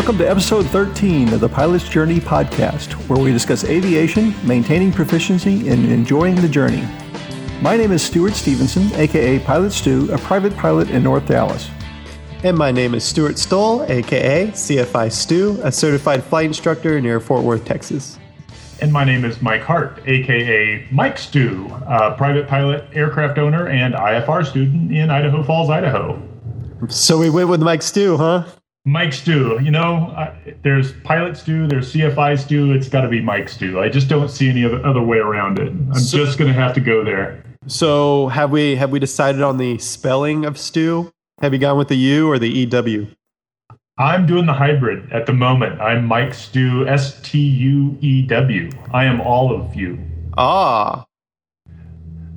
Welcome to episode 13 of the Pilot's Journey podcast, where we discuss aviation, maintaining proficiency, and enjoying the journey. My name is Stuart Stevenson, aka Pilot Stu, a private pilot in North Dallas. And my name is Stuart Stoll, aka CFI Stu, a certified flight instructor near Fort Worth, Texas. And my name is Mike Hart, aka Mike Stu, a private pilot, aircraft owner, and IFR student in Idaho Falls, Idaho. So we went with Mike Stu, huh? Mike Stu. You know, uh, there's Pilot Stu, there's CFI Stu. It's got to be Mike Stu. I just don't see any other, other way around it. I'm so, just going to have to go there. So have we have we decided on the spelling of Stu? Have you gone with the U or the EW? I'm doing the hybrid at the moment. I'm Mike Stu, S T U E W. I am all of you. Ah.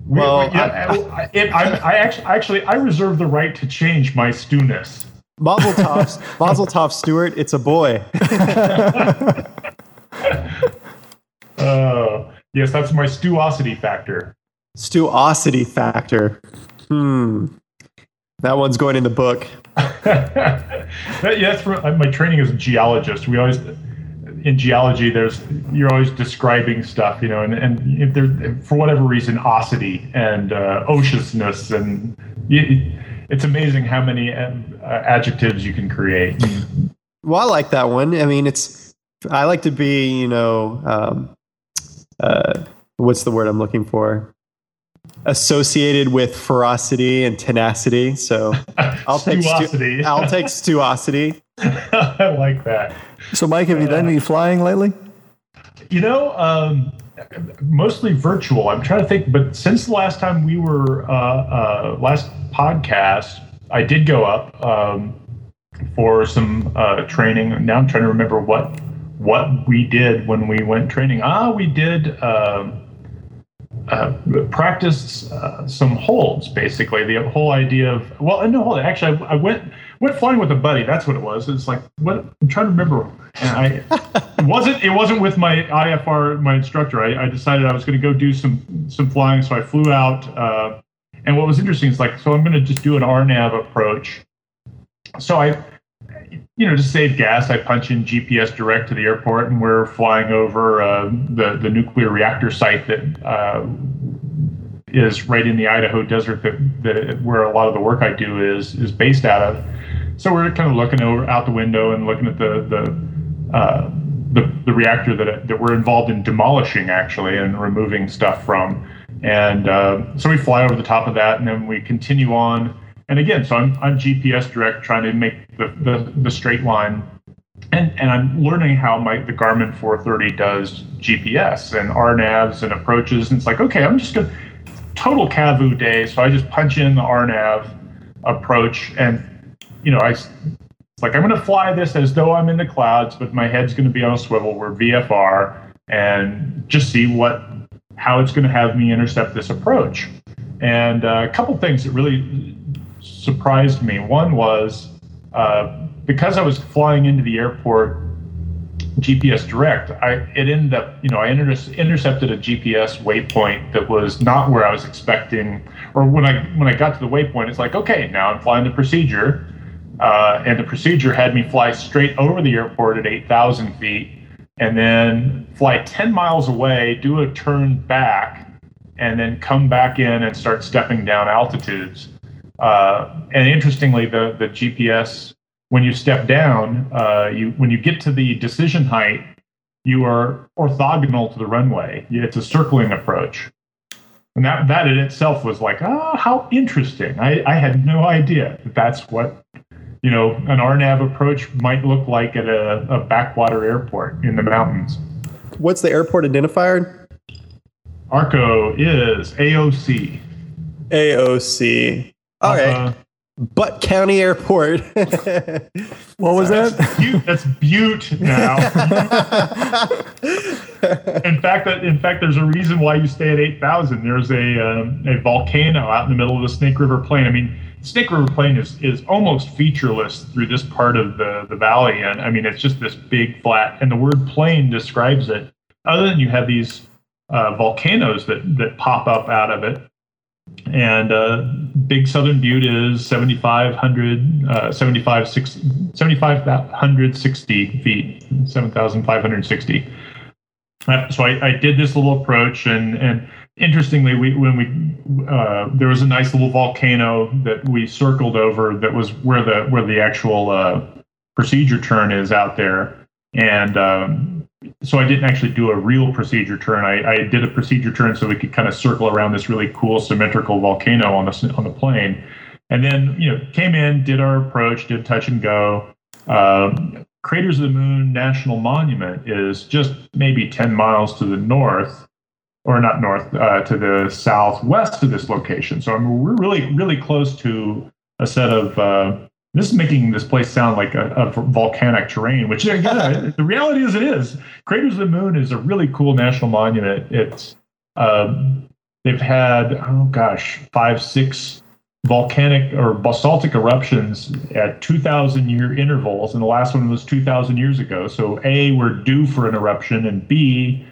Well, yeah, I, I, it, I, I actually, actually, I reserve the right to change my Stu-ness. Mazel tov, Mazel tov, Stuart. It's a boy. uh, yes, that's my stuosity factor. Stuosity factor. Hmm. That one's going in the book. that, yeah, that's uh, my training as a geologist. We always in geology, there's you're always describing stuff, you know, and and if there for whatever reason, osity and uh, ociousness and. You, it's amazing how many uh, adjectives you can create. Well, I like that one. I mean, it's I like to be, you know, um, uh, what's the word I'm looking for? Associated with ferocity and tenacity. So I'll take stu- I'll take stuosity. I like that. So, Mike, have you done any flying lately? You know, um, mostly virtual. I'm trying to think, but since the last time we were uh, uh, last podcast, I did go up um, for some uh, training. Now I'm trying to remember what what we did when we went training. Ah, we did. Um, uh, practice uh, some holds, basically. The whole idea of well, no, hold Actually, I, I, went went flying with a buddy. That's what it was. It's like what I'm trying to remember. And I it wasn't it wasn't with my IFR my instructor. I, I decided I was going to go do some some flying, so I flew out. And what was interesting is like, so I'm going to just do an RNAV approach. So I you know, to save gas, I punch in GPS direct to the airport, and we're flying over uh, the the nuclear reactor site that uh, is right in the Idaho desert that, that where a lot of the work I do is is based out of. So we're kind of looking over out the window and looking at the the uh, the, the reactor that that we're involved in demolishing actually and removing stuff from. And uh, so we fly over the top of that, and then we continue on and again, so I'm, I'm GPS direct trying to make the, the, the straight line. And, and I'm learning how my the Garmin 430 does GPS and RNAVs and approaches. And it's like, okay, I'm just going to total CAVU day. So I just punch in the RNAV approach and, you know, I like I'm going to fly this as though I'm in the clouds, but my head's going to be on a swivel. We're VFR and just see what, how it's going to have me intercept this approach. And uh, a couple things that really surprised me. One was uh, because I was flying into the airport GPS direct, I it ended up, you know, I inter- intercepted a GPS waypoint that was not where I was expecting. Or when I when I got to the waypoint, it's like, okay, now I'm flying the procedure, uh, and the procedure had me fly straight over the airport at 8,000 feet, and then fly 10 miles away, do a turn back, and then come back in and start stepping down altitudes. Uh, and interestingly, the the GPS when you step down, uh, you when you get to the decision height, you are orthogonal to the runway. It's a circling approach, and that that in itself was like, oh, how interesting. I, I had no idea that that's what you know an RNAV approach might look like at a, a backwater airport in the mountains. What's the airport identifier? ARCO is AOC. AOC. All uh-huh. right. Butte County Airport. what was that's that? Butte, that's Butte now. in fact, that in fact, there's a reason why you stay at eight thousand. There's a um, a volcano out in the middle of the Snake River Plain. I mean, Snake River Plain is is almost featureless through this part of the the valley, and I mean, it's just this big flat. And the word plain describes it. Other than you have these uh, volcanoes that that pop up out of it, and uh, Big Southern Butte is 7,500, uh, 75, 7,560 feet, 7,560. Uh, so I, I, did this little approach, and and interestingly, we when we uh, there was a nice little volcano that we circled over that was where the where the actual uh, procedure turn is out there, and um, so I didn't actually do a real procedure turn. I, I, did a procedure turn so we could kind of circle around this really cool symmetrical volcano on the on the plane, and then you know came in, did our approach, did touch and go. Um, Craters of the Moon National Monument is just maybe ten miles to the north, or not north, uh, to the southwest of this location. So I mean, we're really really close to a set of uh, this is making this place sound like a, a volcanic terrain, which the reality is it is. Craters of the Moon is a really cool national monument. It's um, they've had oh gosh five six volcanic or basaltic eruptions at 2,000 year intervals, and the last one was 2,000 years ago. So a we're due for an eruption, and b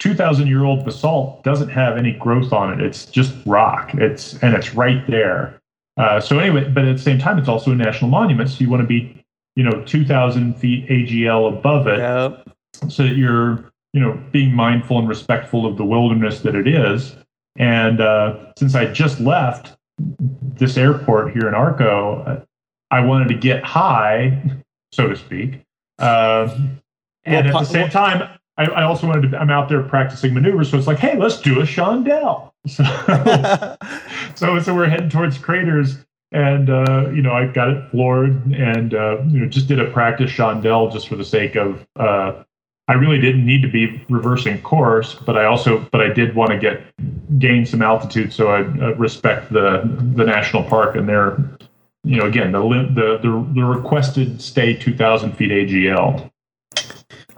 2,000 year old basalt doesn't have any growth on it. It's just rock. It's and it's right there. Uh, so anyway, but at the same time, it's also a national monument, so you want to be, you know, 2,000 feet AGL above it, yep. so that you're, you know, being mindful and respectful of the wilderness that it is. And uh, since I just left this airport here in Arco, I wanted to get high, so to speak. Uh, and well, at the same time, I, I, also wanted to, I'm out there practicing maneuvers. So it's like, hey, let's do a Chandelle. So, so, so we're heading towards craters, and uh, you know, I got it floored, and uh, you know, just did a practice chandelle just for the sake of. Uh, I really didn't need to be reversing course, but I also, but I did want to get gain some altitude, so I uh, respect the the national park and their, you know, again the the the, the requested stay two thousand feet AGL.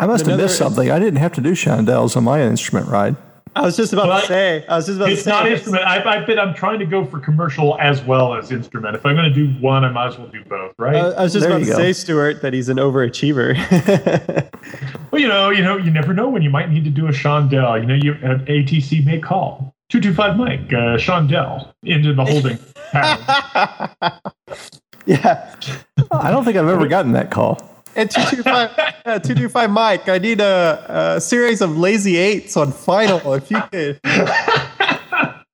I must have missed something. I didn't have to do chandelles on my instrument ride. I was just about but to say. I was just about it's to say. It's not instrument. I, I been, I'm trying to go for commercial as well as instrument. If I'm going to do one, I might as well do both, right? Uh, I was just there about to go. say, Stuart, that he's an overachiever. well, you know, you know, you never know when you might need to do a Chandelle. You know, you an ATC may call two two five Mike uh, Chandelle into the holding pattern. yeah, I don't think I've ever gotten that call. And 225, uh, 225 Mike, I need a, a, series of lazy eights on final if you could. I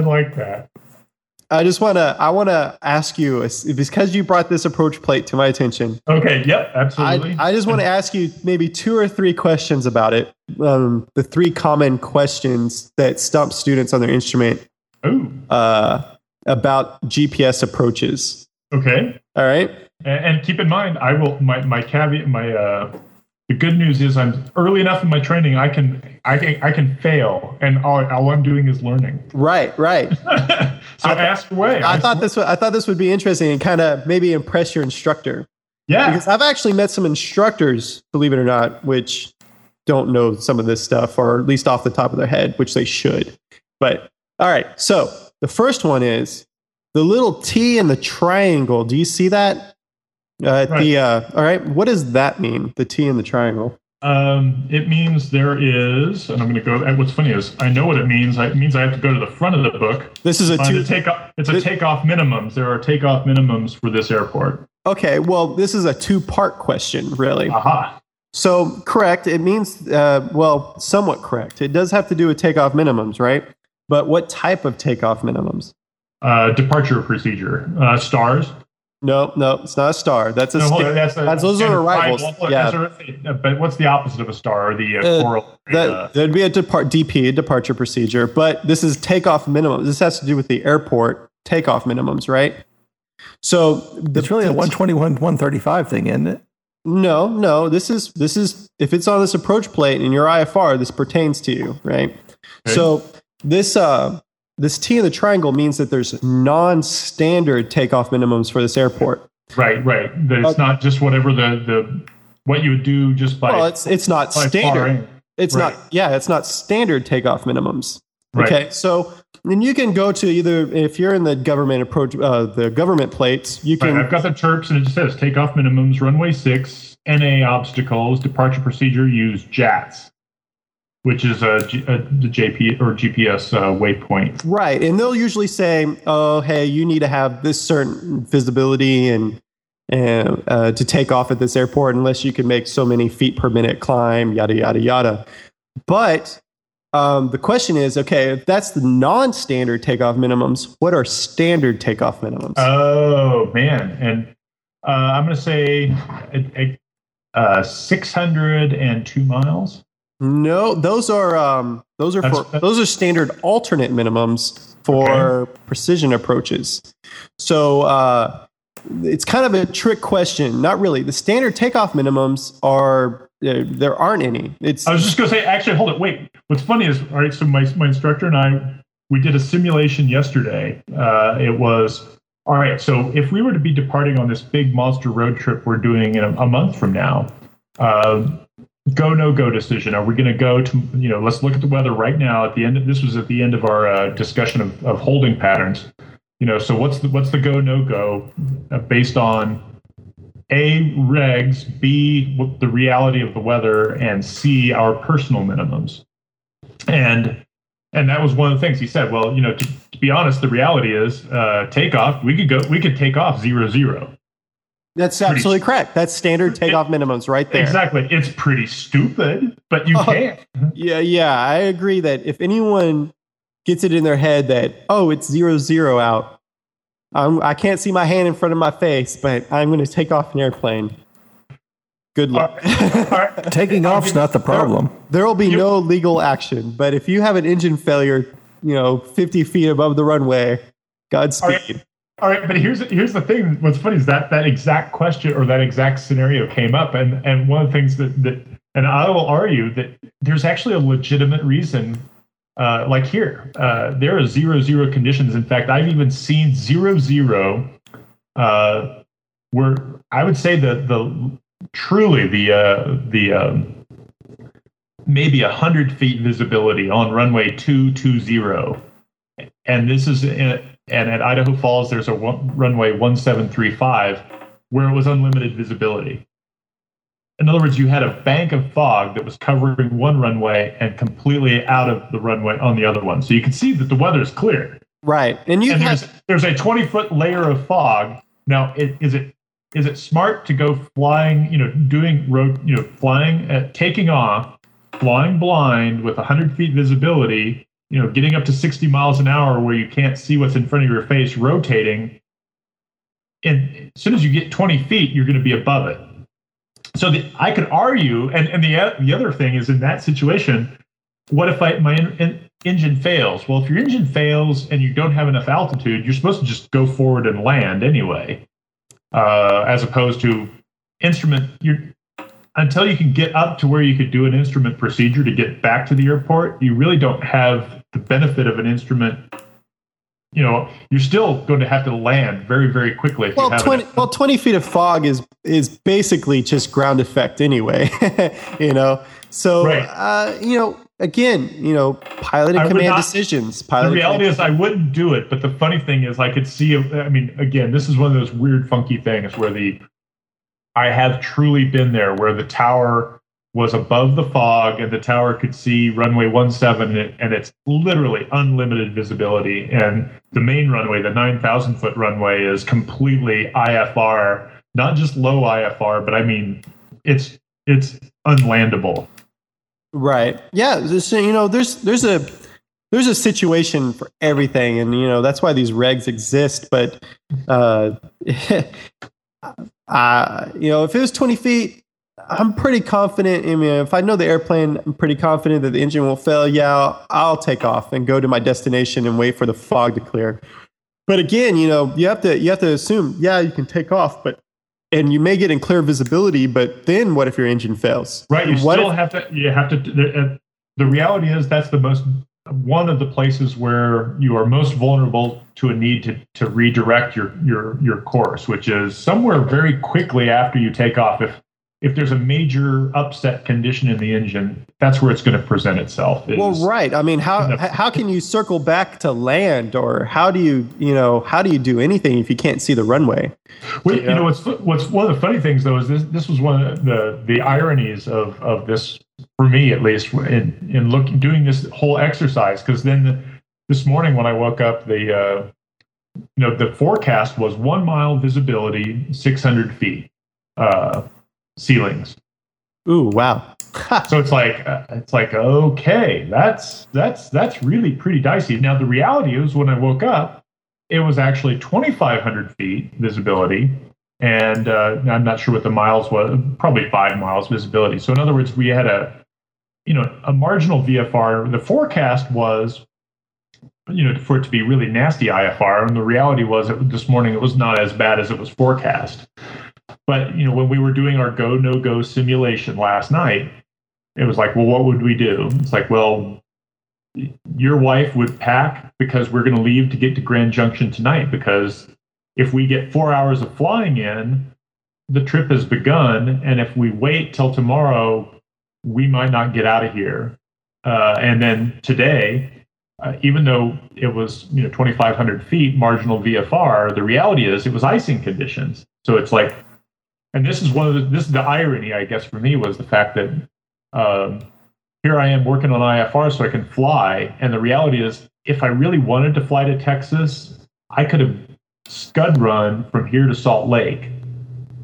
like that. I just want to I want to ask you because you brought this approach plate to my attention. Okay, yep, absolutely. I, I just want to ask you maybe two or three questions about it. Um, the three common questions that stump students on their instrument uh, about GPS approaches. Okay. All right. And, and, keep in mind, I will my my caveat my uh, the good news is I'm early enough in my training. I can I can I can fail, and all, all I'm doing is learning. Right, right. so I ask away. I, I thought this I thought this would be interesting and kind of maybe impress your instructor. Yeah, because I've actually met some instructors, believe it or not, which don't know some of this stuff, or at least off the top of their head, which they should. But all right, so the first one is the little T in the triangle. Do you see that? Uh, right. The uh, all right. What does that mean? The T in the triangle. Um, it means there is, and I'm going to go. And what's funny is I know what it means. It means I have to go to the front of the book. This is a two. Take off, it's a takeoff minimums. There are takeoff minimums for this airport. Okay, well, this is a two-part question, really. Aha. So correct. It means uh, well, somewhat correct. It does have to do with takeoff minimums, right? But what type of takeoff minimums? Uh, departure procedure. Uh, stars. No, no, it's not a star. That's a. No, st- that's, a, that's those are arrivals. yeah. but what's the opposite of a star? Or the uh, uh, coral. That, uh, that'd be a depart DP, a departure procedure. But this is takeoff minimum. This has to do with the airport takeoff minimums, right? So the, it's really a 121, 135 thing, isn't it? No, no. This is this is if it's on this approach plate in your IFR, this pertains to you, right? Okay. So this uh this T in the triangle means that there's non-standard takeoff minimums for this airport. Right, right. It's uh, not just whatever the the what you would do just by. Well, it's it's not standard. It's right. not. Yeah, it's not standard takeoff minimums. Right. Okay, so and you can go to either if you're in the government approach, uh, the government plates. You can. Right, I've got the chirps and it just says takeoff minimums, runway six, NA obstacles, departure procedure, use JATS. Which is a, a the JP or GPS uh, waypoint. Right, and they'll usually say, "Oh, hey, you need to have this certain visibility and." And uh, to take off at this airport, unless you can make so many feet per minute climb, yada yada yada. But um, the question is, okay, if that's the non-standard takeoff minimums, what are standard takeoff minimums? Oh man, and uh, I'm going to say uh, 602 miles. No, those are um, those are for those are standard alternate minimums for okay. precision approaches. So uh, it's kind of a trick question. Not really. The standard takeoff minimums are there, there aren't any. It's I was just going to say, actually, hold it. Wait. What's funny is, all right. So my my instructor and I we did a simulation yesterday. Uh, it was all right. So if we were to be departing on this big monster road trip we're doing in a, a month from now, uh, go no go decision. Are we going to go to you know? Let's look at the weather right now. At the end, of, this was at the end of our uh, discussion of, of holding patterns. You know, so what's the what's the go no go uh, based on a regs, b the reality of the weather, and c our personal minimums. And and that was one of the things he said. Well, you know, to, to be honest, the reality is uh, takeoff. We could go. We could take off zero zero. That's pretty absolutely st- correct. That's standard takeoff it, minimums right there. Exactly. It's pretty stupid, but you oh, can. Yeah, yeah. I agree that if anyone gets it in their head that oh, it's zero zero out, I'm, I can't see my hand in front of my face, but I'm going to take off an airplane. Good luck. Taking off's not the problem. There will be no legal action, but if you have an engine failure, you know, 50 feet above the runway, Godspeed. All right, but here's here's the thing. What's funny is that that exact question or that exact scenario came up, and and one of the things that that and I will argue that there's actually a legitimate reason. Uh, like here, uh, there are zero zero conditions. In fact, I've even seen zero zero, uh, where I would say that the truly the uh, the um, maybe hundred feet visibility on runway two two zero, and this is in, and at Idaho Falls there's a one, runway one seven three five where it was unlimited visibility. In other words, you had a bank of fog that was covering one runway and completely out of the runway on the other one. So you can see that the weather is clear. Right, and you and there's, there's a twenty foot layer of fog. Now, it, is it is it smart to go flying, you know, doing road, you know, flying, at, uh, taking off, flying blind with 100 feet visibility, you know, getting up to 60 miles an hour where you can't see what's in front of your face, rotating. And as soon as you get 20 feet, you're going to be above it. So the, I could argue, and, and the, the other thing is in that situation, what if I, my in, in, engine fails? Well, if your engine fails and you don't have enough altitude, you're supposed to just go forward and land anyway uh, as opposed to instrument. You're, until you can get up to where you could do an instrument procedure to get back to the airport, you really don't have the benefit of an instrument. You know, you're still going to have to land very, very quickly. well, 20, well, 20 feet of fog is is basically just ground effect anyway. you know, so right. uh, you know, again, you know, pilot and command not, decisions. Pilot the reality is, I wouldn't do it. But the funny thing is, I could see. I mean, again, this is one of those weird, funky things where the I have truly been there, where the tower was above the fog and the tower could see runway 17 and, it's literally unlimited visibility and the main runway the 9000 foot runway is completely ifr not just low ifr but i mean it's it's unlandable Right. Yeah. So, you know, there's there's a there's a situation for everything, and you know that's why these regs exist. But uh, uh, you know, if it was 20 feet, I'm pretty confident. I mean, if I know the airplane, I'm pretty confident that the engine will fail. Yeah, I'll, I'll take off and go to my destination and wait for the fog to clear. But again, you know, you have to you have to assume, yeah, you can take off, but and you may get in clear visibility, but then what if your engine fails? Right. You what still if, have to. You have to. The, uh, the reality is that's the most one of the places where you are most vulnerable to a need to, to redirect your your your course, which is somewhere very quickly after you take off. If if there's a major upset condition in the engine, that's where it's going to present itself. is- Well, right. I mean, how the- how can you circle back to land, or how do you you know how do you do anything if you can't see the runway? Well, you know what's what's one of the funny things though is this this was one of the the ironies of of this for me at least in in looking doing this whole exercise because then the, this morning when I woke up the uh, you know the forecast was one mile visibility 600 feet uh, ceilings Ooh, wow. so it's like uh, it's like okay that's that's that's really pretty dicey now the reality is when I woke up it was actually 2,500 feet visibility, and uh, I'm not sure what the miles was. Probably five miles visibility. So in other words, we had a, you know, a marginal VFR. The forecast was, you know, for it to be really nasty IFR, and the reality was it, this morning it was not as bad as it was forecast. But you know, when we were doing our go no go simulation last night, it was like, well, what would we do? It's like, well, your wife would pack because we're going to leave to get to Grand Junction tonight because if we get four hours of flying in, the trip has begun. And if we wait till tomorrow, we might not get out of here. Uh, and then today, uh, even though it was you know 2,500 feet marginal VFR, the reality is it was icing conditions. So it's like, and this is one of the this is the irony, I guess, for me was the fact that um, here I am working on IFR so I can fly. And the reality is, if I really wanted to fly to Texas, I could have scud run from here to Salt Lake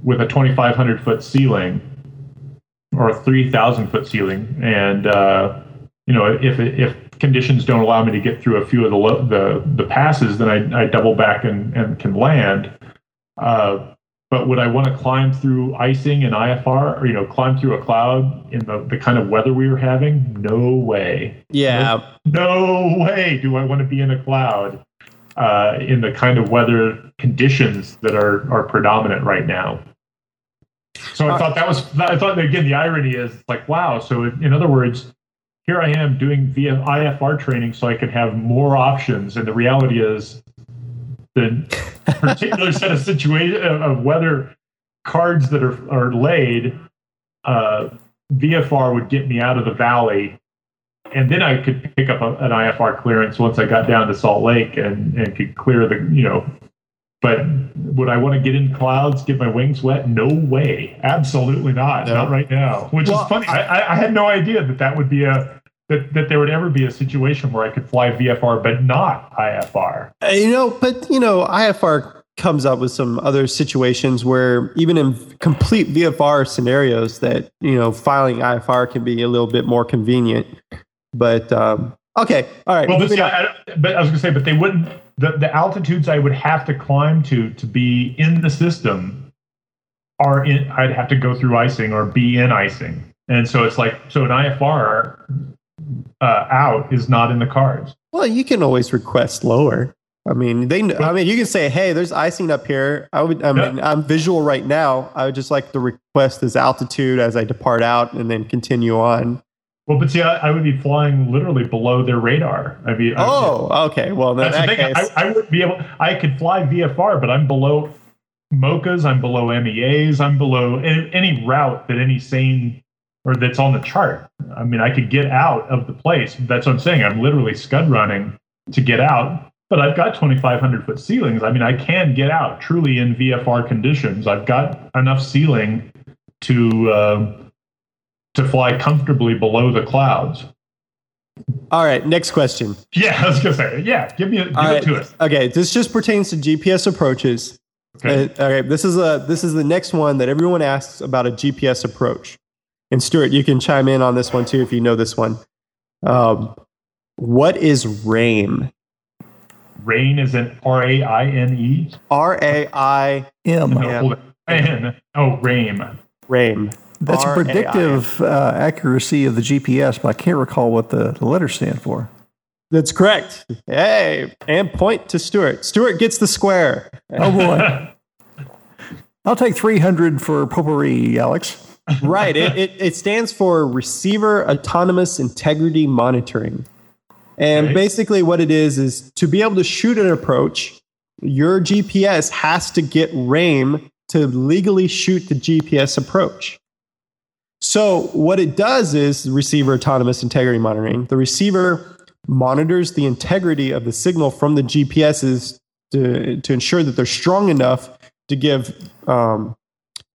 with a 2,500 foot ceiling or a 3,000 foot ceiling. And, uh, you know, if, if conditions don't allow me to get through a few of the, lo- the, the passes, then I, I double back and, and can land. Uh, but would I want to climb through icing and IFR or, you know, climb through a cloud in the, the kind of weather we were having? No way. Yeah, No way do I want to be in a cloud uh, in the kind of weather conditions that are, are predominant right now. So I thought that was, I thought, again, the irony is like, wow. So, in other words, here I am doing via IFR training so I can have more options. And the reality is, the particular set of situation of weather cards that are, are laid, uh, VFR would get me out of the valley. And then I could pick up a, an IFR clearance once I got down to Salt Lake and, and could clear the, you know, but would I want to get in clouds, get my wings wet? No way. Absolutely not. No. Not right now. Which Well, is funny. I, I, I had no idea that that would be a, that, that there would ever be a situation where I could fly VFR, but not IFR. Uh, you know, but you know, IFR comes up with some other situations where even in complete VFR scenarios, that you know, filing IFR can be a little bit more convenient. But um, okay, all right. Well, but, moving see, on. I, I- but I was going to say, but they wouldn't. The, the altitudes I would have to climb to to be in the system are in. I'd have to go through icing or be in icing, and so it's like so an IFR uh, out is not in the cards. Well, you can always request lower. I mean, they. I mean, you can say, "Hey, there's icing up here." I would. I mean, I'm visual right now. I would just like to request this altitude as I depart out, and then continue on. Well, but see, I, I would be flying literally below their radar. I mean, I- Oh, okay. Well, That's that the thing. case, I, I wouldn't be able. I could fly VFR, but I'm below MOCAs. I'm below MEAs. I'm below any, any route that any sane or that's on the chart. I mean, I could get out of the place. That's what I'm saying. I'm literally scud running to get out. But I've got 2,500 foot ceilings. I mean, I can get out truly in VFR conditions. I've got enough ceiling to uh, to fly comfortably below the clouds. all right. Next question. Yeah, I was gonna say, yeah. Give me, a, give All it right. to us. Okay, this just pertains to GPS approaches. Okay. Uh, right, this is a this is the next one that everyone asks about a GPS approach. And Stuart, you can chime in on this one too if you know this one. Um, what is RAIM? Rain is an R A I N E. R A I M. No, Yeah. hold it. N. Oh, RAIM. RAIM. That's a R-A-I-M. predictive uh, accuracy of the GPS, but I can't recall what the, the letters stand for. That's correct. Hey, and point to Stuart. Stuart gets the square. Oh boy. I'll take 300 for potpourri, Alex. Right. It, it, it stands for Receiver Autonomous Integrity Monitoring. And Okay. basically, what it is is to be able to shoot an approach, your GPS has to get RAIM to legally shoot the GPS approach. So what it does is receiver autonomous integrity monitoring. The receiver monitors the integrity of the signal from the GPSs to, to ensure that they're strong enough to give um,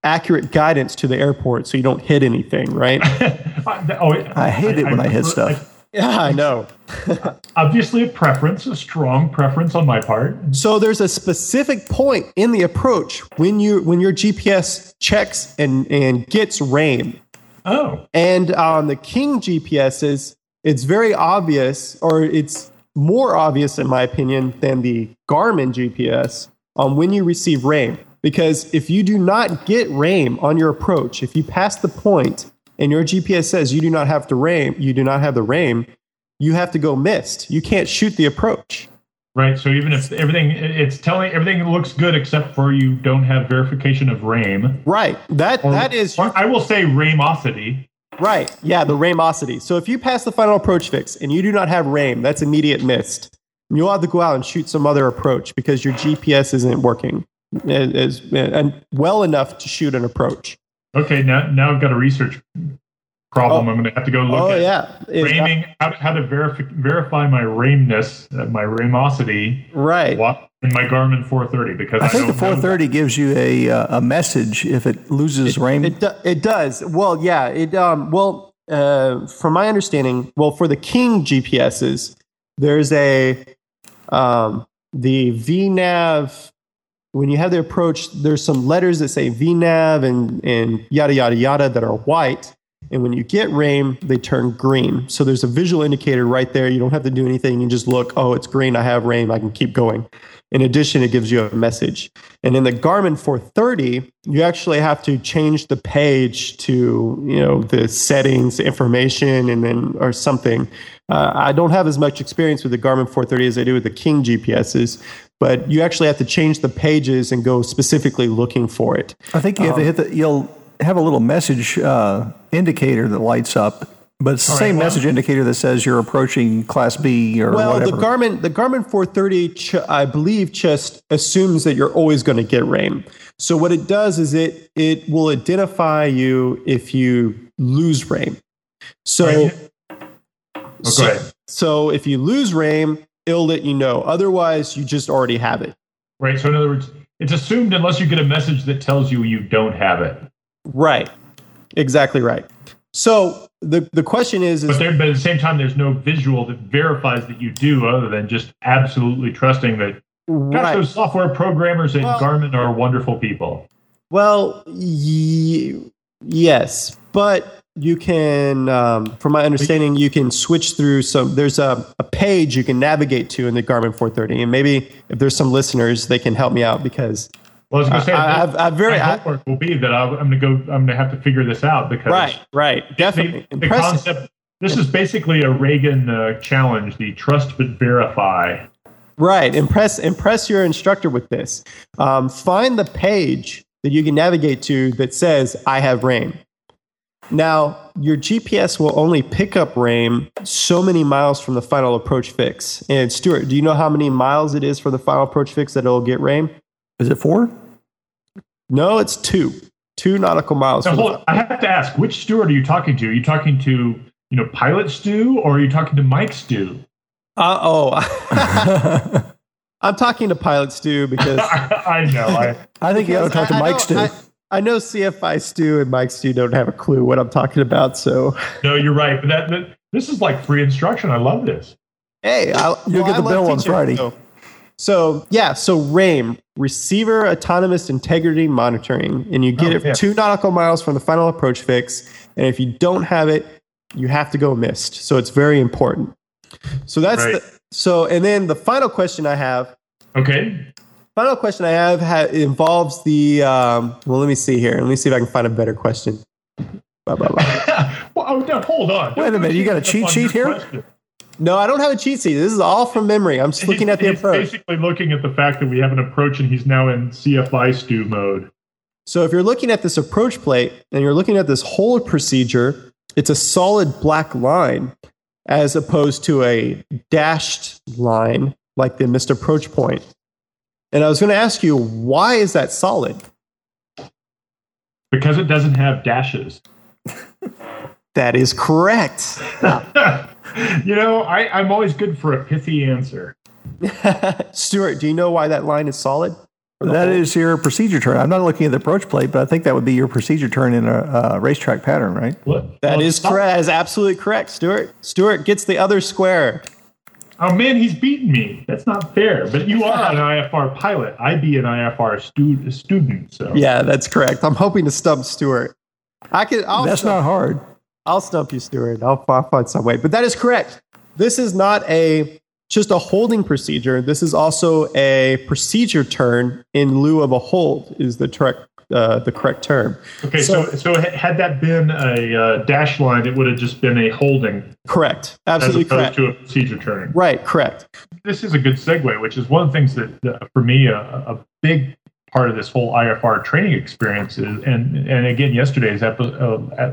accurate guidance to the airport so you don't hit anything, right? oh, I hate it when I, I hit stuff. Yeah, I know. Obviously, a preference, a strong preference on my part. So there's a specific point in the approach when you when your GPS checks and and gets RAIM. Oh. And on the King GPSs, it's very obvious, or it's more obvious in my opinion than the Garmin GPS on um, when you receive RAIM. Because if you do not get RAIM on your approach, if you pass the point and your GPS says you do not have the RAIM, you do not have the RAIM, you have to go missed. You can't shoot the approach. Right. So even if everything it's telling everything looks good except for you don't have verification of RAIM. Right. That or, that is. I will say RAIMosity. Right. Yeah, the RAIMosity. So if you pass the final approach fix and you do not have RAIM, that's immediate missed. You'll have to go out and shoot some other approach because your GPS isn't working as, as well enough to shoot an approach. Okay, now now I've got a research problem. Oh. I'm going to have to go look oh, at yeah. raiming, how, how to verify verify my RAIMness, uh, my RAIMosity. Right. In my Garmin 430 because I, I think the 430 gives you a uh, a message if it loses it, RAIM. It, do, it does. Well, yeah. It um. Well, uh, from my understanding, well, for the King GPSs, there's a um the VNav when you have the approach, there's some letters that say VNav and, and yada, yada, yada that are white. And when you get RAIM, they turn green. So there's a visual indicator right there. You don't have to do anything. You just look, oh, it's green. I have RAIM. I can keep going. In addition, it gives you a message. And in the Garmin 430, you actually have to change the page to, you know, the settings, information, and then or something. Uh, I don't have as much experience with the Garmin 430 as I do with the King GPSs, but you actually have to change the pages and go specifically looking for it. I think you have um, to hit the, you'll have a little message uh, indicator that lights up. But it's the same right, well, message indicator that says you're approaching Class B or well, whatever. the Garmin the Garmin 430, ch- I believe, just assumes that you're always going to get RAIM. So what it does is it it will identify you if you lose RAIM. So, right. oh, so, so if you lose RAIM, it'll let you know. Otherwise, you just already have it. Right. So in other words, it's assumed unless you get a message that tells you you don't have it. Right. Exactly right. So the the question is, is but, there, but at the same time, there's no visual that verifies that you do, other than just absolutely trusting that. Right. Gosh, those software programmers at well, Garmin are wonderful people. Well, yes, but you can, um, from my understanding, you can switch through some. There's a, a page you can navigate to in the Garmin 430, and maybe if there's some listeners, they can help me out because. Well, I was going to say, I, I've, I've very my homework I, will be that i am going to go. I'm going to have to figure this out because right, right, definitely. The, the concept. This is basically a Reagan uh, challenge: the trust but verify. Right. Impress impress your instructor with this. Um, find the page that you can navigate to that says "I have RAIM." Now, your GPS will only pick up RAIM so many miles from the final approach fix. And Stuart, do you know how many miles it is for the final approach fix that it'll get RAIM? Is it four? No, it's two. Two nautical miles. Now, hold, I have to ask, which Stuart are you talking to? Are you talking to, you know, Pilot Stu or are you talking to Mike Stu? Uh oh. I'm talking to Pilot Stu because I know. I, I think you ought to talk to Mike Stu. I know CFI Stu and Mike Stu don't have a clue what I'm talking about. So no, you're right. But that, that this is like free instruction. I love this. Hey, I'll, you'll well, get the bill on Friday. So, so, yeah, so RAIM, receiver autonomous integrity monitoring, and you get oh, it yeah. two nautical miles from the final approach fix. And if you don't have it, you have to go missed. So it's very important. So that's right. the so, and then the final question I have. Okay final question I have ha- involves the. Um, well, let me see here. Let me see if I can find a better question. Blah, blah, blah. well, oh, no, hold on. Wait a minute. You got a cheat sheet here? Question. No, I don't have a cheat sheet. This is all from memory. I'm just looking he's, at the he's approach. Basically, looking at the fact that we have an approach and he's now in CFI Stu mode. So, if you're looking at this approach plate and you're looking at this hold procedure, it's a solid black line as opposed to a dashed line like the missed approach point. And I was going to ask you, why is that solid? Because it doesn't have dashes. That is correct. you know, I, I'm always good for a pithy answer. Stuart, do you know why that line is solid? That is your procedure turn. I'm not looking at the approach plate, but I think that would be your procedure turn in a, a racetrack pattern, right? What? That Well, is correct. That is absolutely correct, Stuart. Stuart gets the other square. Oh man, he's beaten me. That's not fair. But you are an IFR pilot. I be an IFR stu- student. So Yeah, that's correct. I'm hoping to stump Stuart. I can. I'll That's stump, not hard. I'll stump you, Stuart. I'll, I'll find some way. But that is correct. This is not a just a holding procedure. This is also a procedure turn in lieu of a hold. Is the correct uh, the correct term? okay. So, so had that been a uh, dash line, it would have just been a holding Correct. Absolutely correct. to a procedure turning. Right. Correct. This is a good segue, which is one of the things that, that for me, a, a big part of this whole IFR training experience is, and and again, yesterday's episode, uh,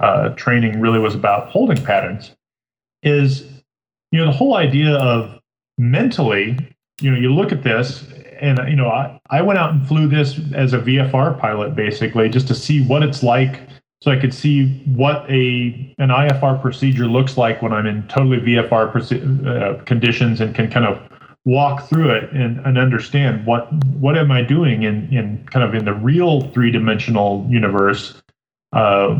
uh, training really was about holding patterns. Is you know the whole idea of mentally, you know, you look at this, and you know, I I went out and flew this as a VFR pilot basically just to see what it's like. So I could see what a an IFR procedure looks like when I'm in totally VFR proce- uh, conditions and can kind of walk through it and, and understand what what am I doing in in kind of in the real three dimensional universe uh,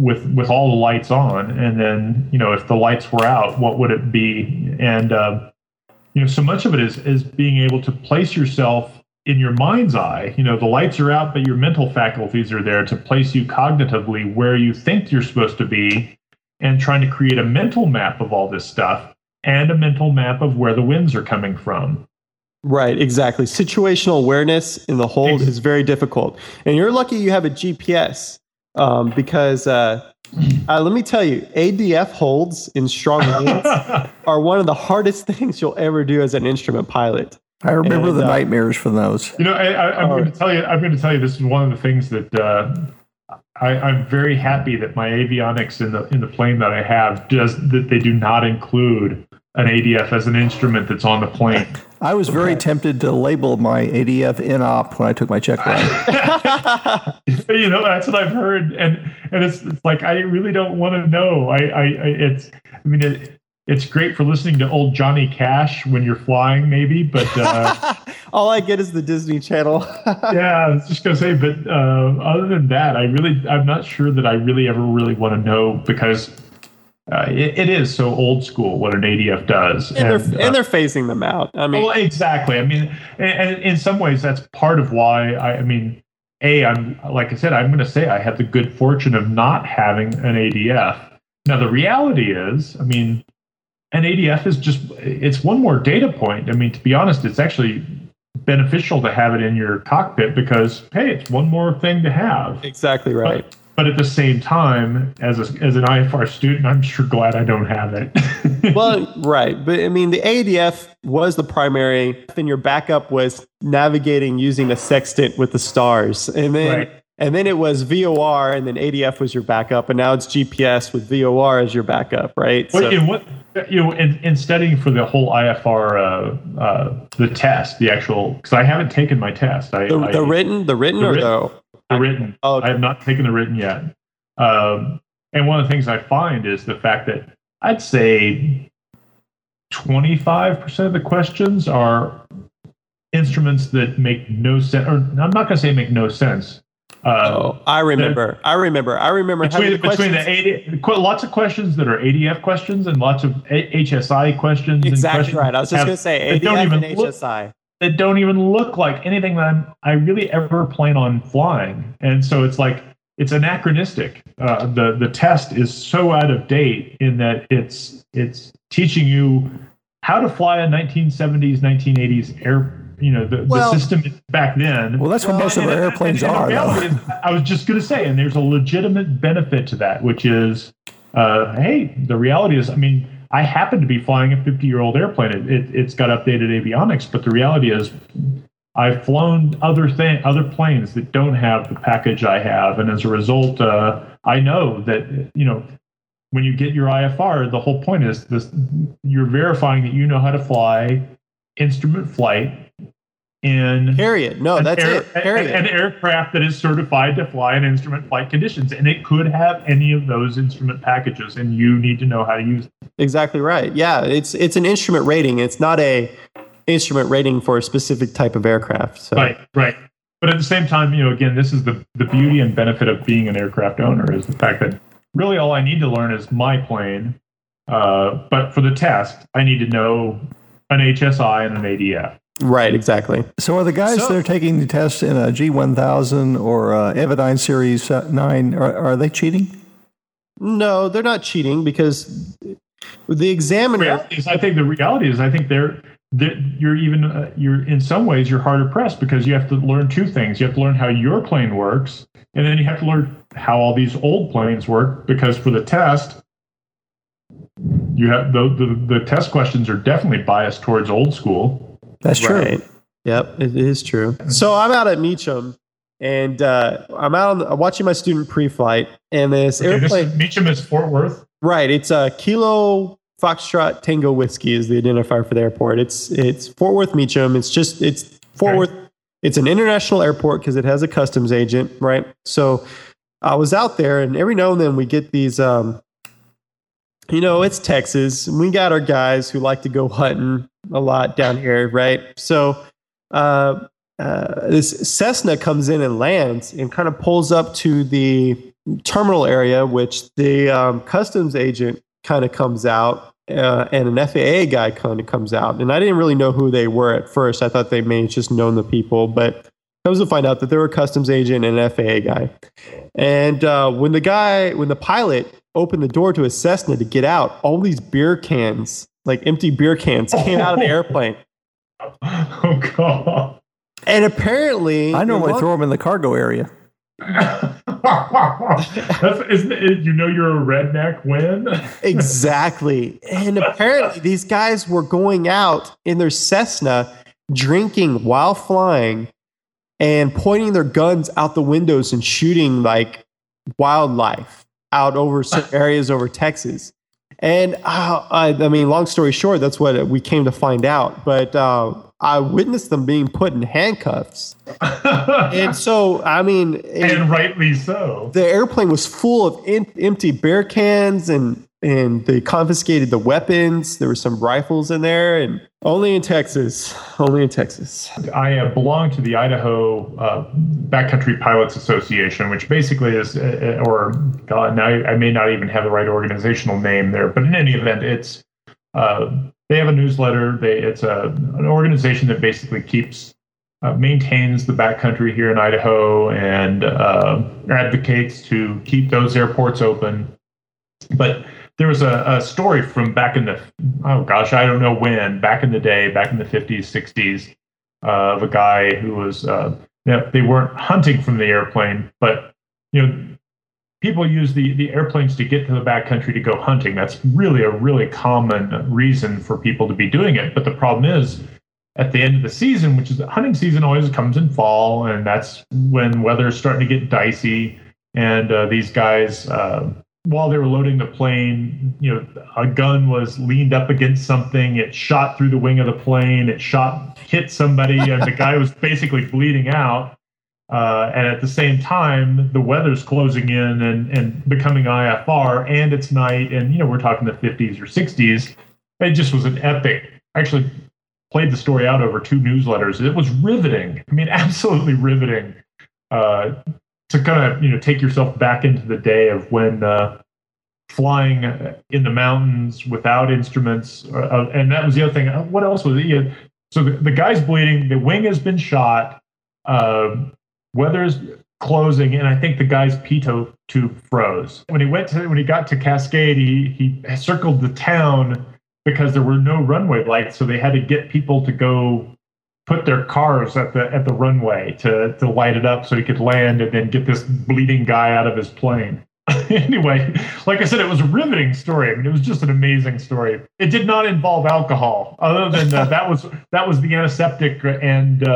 with with all the lights on, and then you know if the lights were out, what would it be? And uh, you know, so much of it is is being able to place yourself in your mind's eye. You know, the lights are out, but your mental faculties are there to place you cognitively where you think you're supposed to be, and trying to create a mental map of all this stuff and a mental map of where the winds are coming from. Right, exactly. Situational awareness in the hold is very difficult. And you're lucky you have a GPS um, because uh, uh, let me tell you, ADF holds in strong winds are one of the hardest things you'll ever do as an instrument pilot. I remember And, the uh, nightmares from those. You know, I, I, I'm Oh. going to tell you. I'm going to tell you. This is one of the things that uh, I, I'm very happy that my avionics in the in the plane that I have does that they do not include an ADF as an instrument that's on the plane. I was very tempted to label my ADF INOP when I took my check ride. you know, that's what I've heard, and and it's, it's like I really don't want to know. I, I, I it's. I mean, it, it's great for listening to old Johnny Cash when you're flying, maybe, but. Uh, All I get is the Disney Channel. yeah, I was just gonna say, but uh, other than that, I really, I'm not sure that I really ever really want to know because uh, it, it is so old school what an ADF does, and, they're, uh, and they're phasing them out. I mean, well, exactly. I mean, and, and in some ways, that's part of why I, I mean, a, I'm like I said, I'm going to say I had the good fortune of not having an ADF. Now, the reality is, I mean, an ADF is just it's one more data point. I mean, to be honest, it's actually beneficial to have it in your cockpit because hey, it's one more thing to have. exactly right. But, but at the same time, as a, as an IFR student, I'm sure glad I don't have it. well, right. But I mean, the ADF was the primary, and your backup was navigating using a sextant with the stars. And then. Right. And then it was VOR, and then ADF was your backup, and now it's GPS with VOR as your backup, right? Well, you know, what you know, in, in studying for the whole IFR, uh, uh, the test, the actual, because I haven't taken my test. I, the, I, the written, the written, the or written- the the written. Oh, okay. I have not taken the written yet. Um, and one of the things I find is the fact that I'd say 25% of the questions are instruments that make no sense, or I'm not going to say make no sense. Uh, Oh, I remember. I remember. I remember having between, the between the 80, lots of questions that are ADF questions and lots of HSI questions. and Exactly questions right. I was just going to say that don't ADF even and look- HSI. that don't even look like anything that I'm, I really ever plan on flying. And so it's like it's anachronistic. Uh, the the test is so out of date in that it's it's teaching you how to fly a 1970s 1980s air. You know the, Well- the system back then. Well, that's what Well, most of our And- and- airplanes and are, reality though. is, I was just going to say, and there's a legitimate benefit to that, which is, uh, hey, the reality is, I mean, I happen to be flying a 50 year old airplane. It, it, it's got updated avionics, but the reality is, I've flown other thing, other planes that don't have the package I have, and as a result, uh, I know that you know when you get your IFR, the whole point is this: you're verifying that you know how to fly instrument flight in Period. No, an that's air- it. Period. An, an aircraft that is certified to fly in instrument flight conditions, and it could have any of those instrument packages, and you need to know how to use them. Exactly right. Yeah, it's it's an instrument rating. It's not a instrument rating for a specific type of aircraft. So Right, right. But at the same time, you know, again, this is the the beauty and benefit of being an aircraft owner is the fact that really all I need to learn is my plane. Uh, but for the test, I need to know an HSI and an ADF. Right, exactly. So are the guys So- that are taking the test in a G1000 or a Avidyne Series 9, are, are they cheating? No, they're not cheating because the examiner. reality is, I think the reality is, I think they're that you're even uh, you're in some ways you're harder pressed because you have to learn two things. You have to learn how your plane works, and then you have to learn how all these old planes work. Because for the test, you have the the, the test questions are definitely biased towards old school. That's true. Right. Yep, it is true. So I'm out at Meacham, and uh, I'm out on the, watching my student pre-flight, and this Okay, this airplane. is, Meacham is Fort Worth. Right. It's a Kilo Foxtrot Tango Whiskey is the identifier for the airport. It's it's Fort Worth Meacham. It's just it's Fort Okay. Worth. It's an international airport because it has a customs agent, right? So I was out there, and every now and then we get these. Um, you know, it's Texas. We got our guys who like to go hunting a lot down here, right? So uh, uh, this Cessna comes in and lands and kind of pulls up to the terminal area, which the um, customs agent kind of comes out, uh, and an FAA guy kind of comes out. And I didn't really know who they were at first. I thought they may have just known the people, but comes to find out that they were a customs agent and an FAA guy. And uh, when the guy, when the pilot opened the door to his Cessna to get out, all these beer cans, like empty beer cans, came out of the airplane. Oh God! And apparently, I normally throw them in the cargo area. That's, isn't it, you know you're a redneck when? Exactly. And apparently, these guys were going out in their Cessna, drinking while flying, and pointing their guns out the windows and shooting like wildlife out over certain areas over Texas. And uh, I, I mean, long story short, that's what we came to find out. But uh, I witnessed them being put in handcuffs. And so, I mean, it- and rightly so. the airplane was full of em- empty beer cans and and they confiscated the weapons there were some rifles in there and only in texas only in texas I uh, belong to the Idaho uh, Backcountry Pilots Association, which basically is, uh, uh, or God, now I may not even have the right organizational name there, but in any event, it's uh, they have a newsletter. They it's a an organization that basically keeps uh, maintains the backcountry here in Idaho and uh, advocates to keep those airports open. But there was a, a story from back in the oh gosh I don't know when back in the day back in the 50s 60s uh, of a guy who was uh, they weren't hunting from the airplane but you know people use the the airplanes to get to the backcountry to go hunting. That's really a really common reason for people to be doing it. But the problem is at the end of the season which is the hunting season always comes in fall and that's when weather's starting to get dicey and uh, these guys uh, while they were loading the plane, you know, a gun was leaned up against something. It shot through the wing of the plane. It shot, hit somebody, and the guy was basically bleeding out. Uh, and at the same time, the weather's closing in and, and becoming IFR, and it's night. And, you know, we're talking the 50s or 60s. It just was an epic. Actually played the story out over two newsletters. It was riveting. I mean, absolutely riveting. Uh, to kind of you know take yourself back into the day of when uh, flying in the mountains without instruments, uh, and that was the other thing. Uh, What else was it? So the, the guy's bleeding. The wing has been shot. Uh, weather's closing, and I think the guy's pitot tube froze. When he went to when he got to Cascade, he he circled the town because there were no runway lights, so they had to get people to go put their cars at the at the runway to to light it up so he could land and then get this bleeding guy out of his plane. anyway, like I said, it was a riveting story. I mean, it was just an amazing story. It did not involve alcohol, other than uh, that was that was the antiseptic and uh,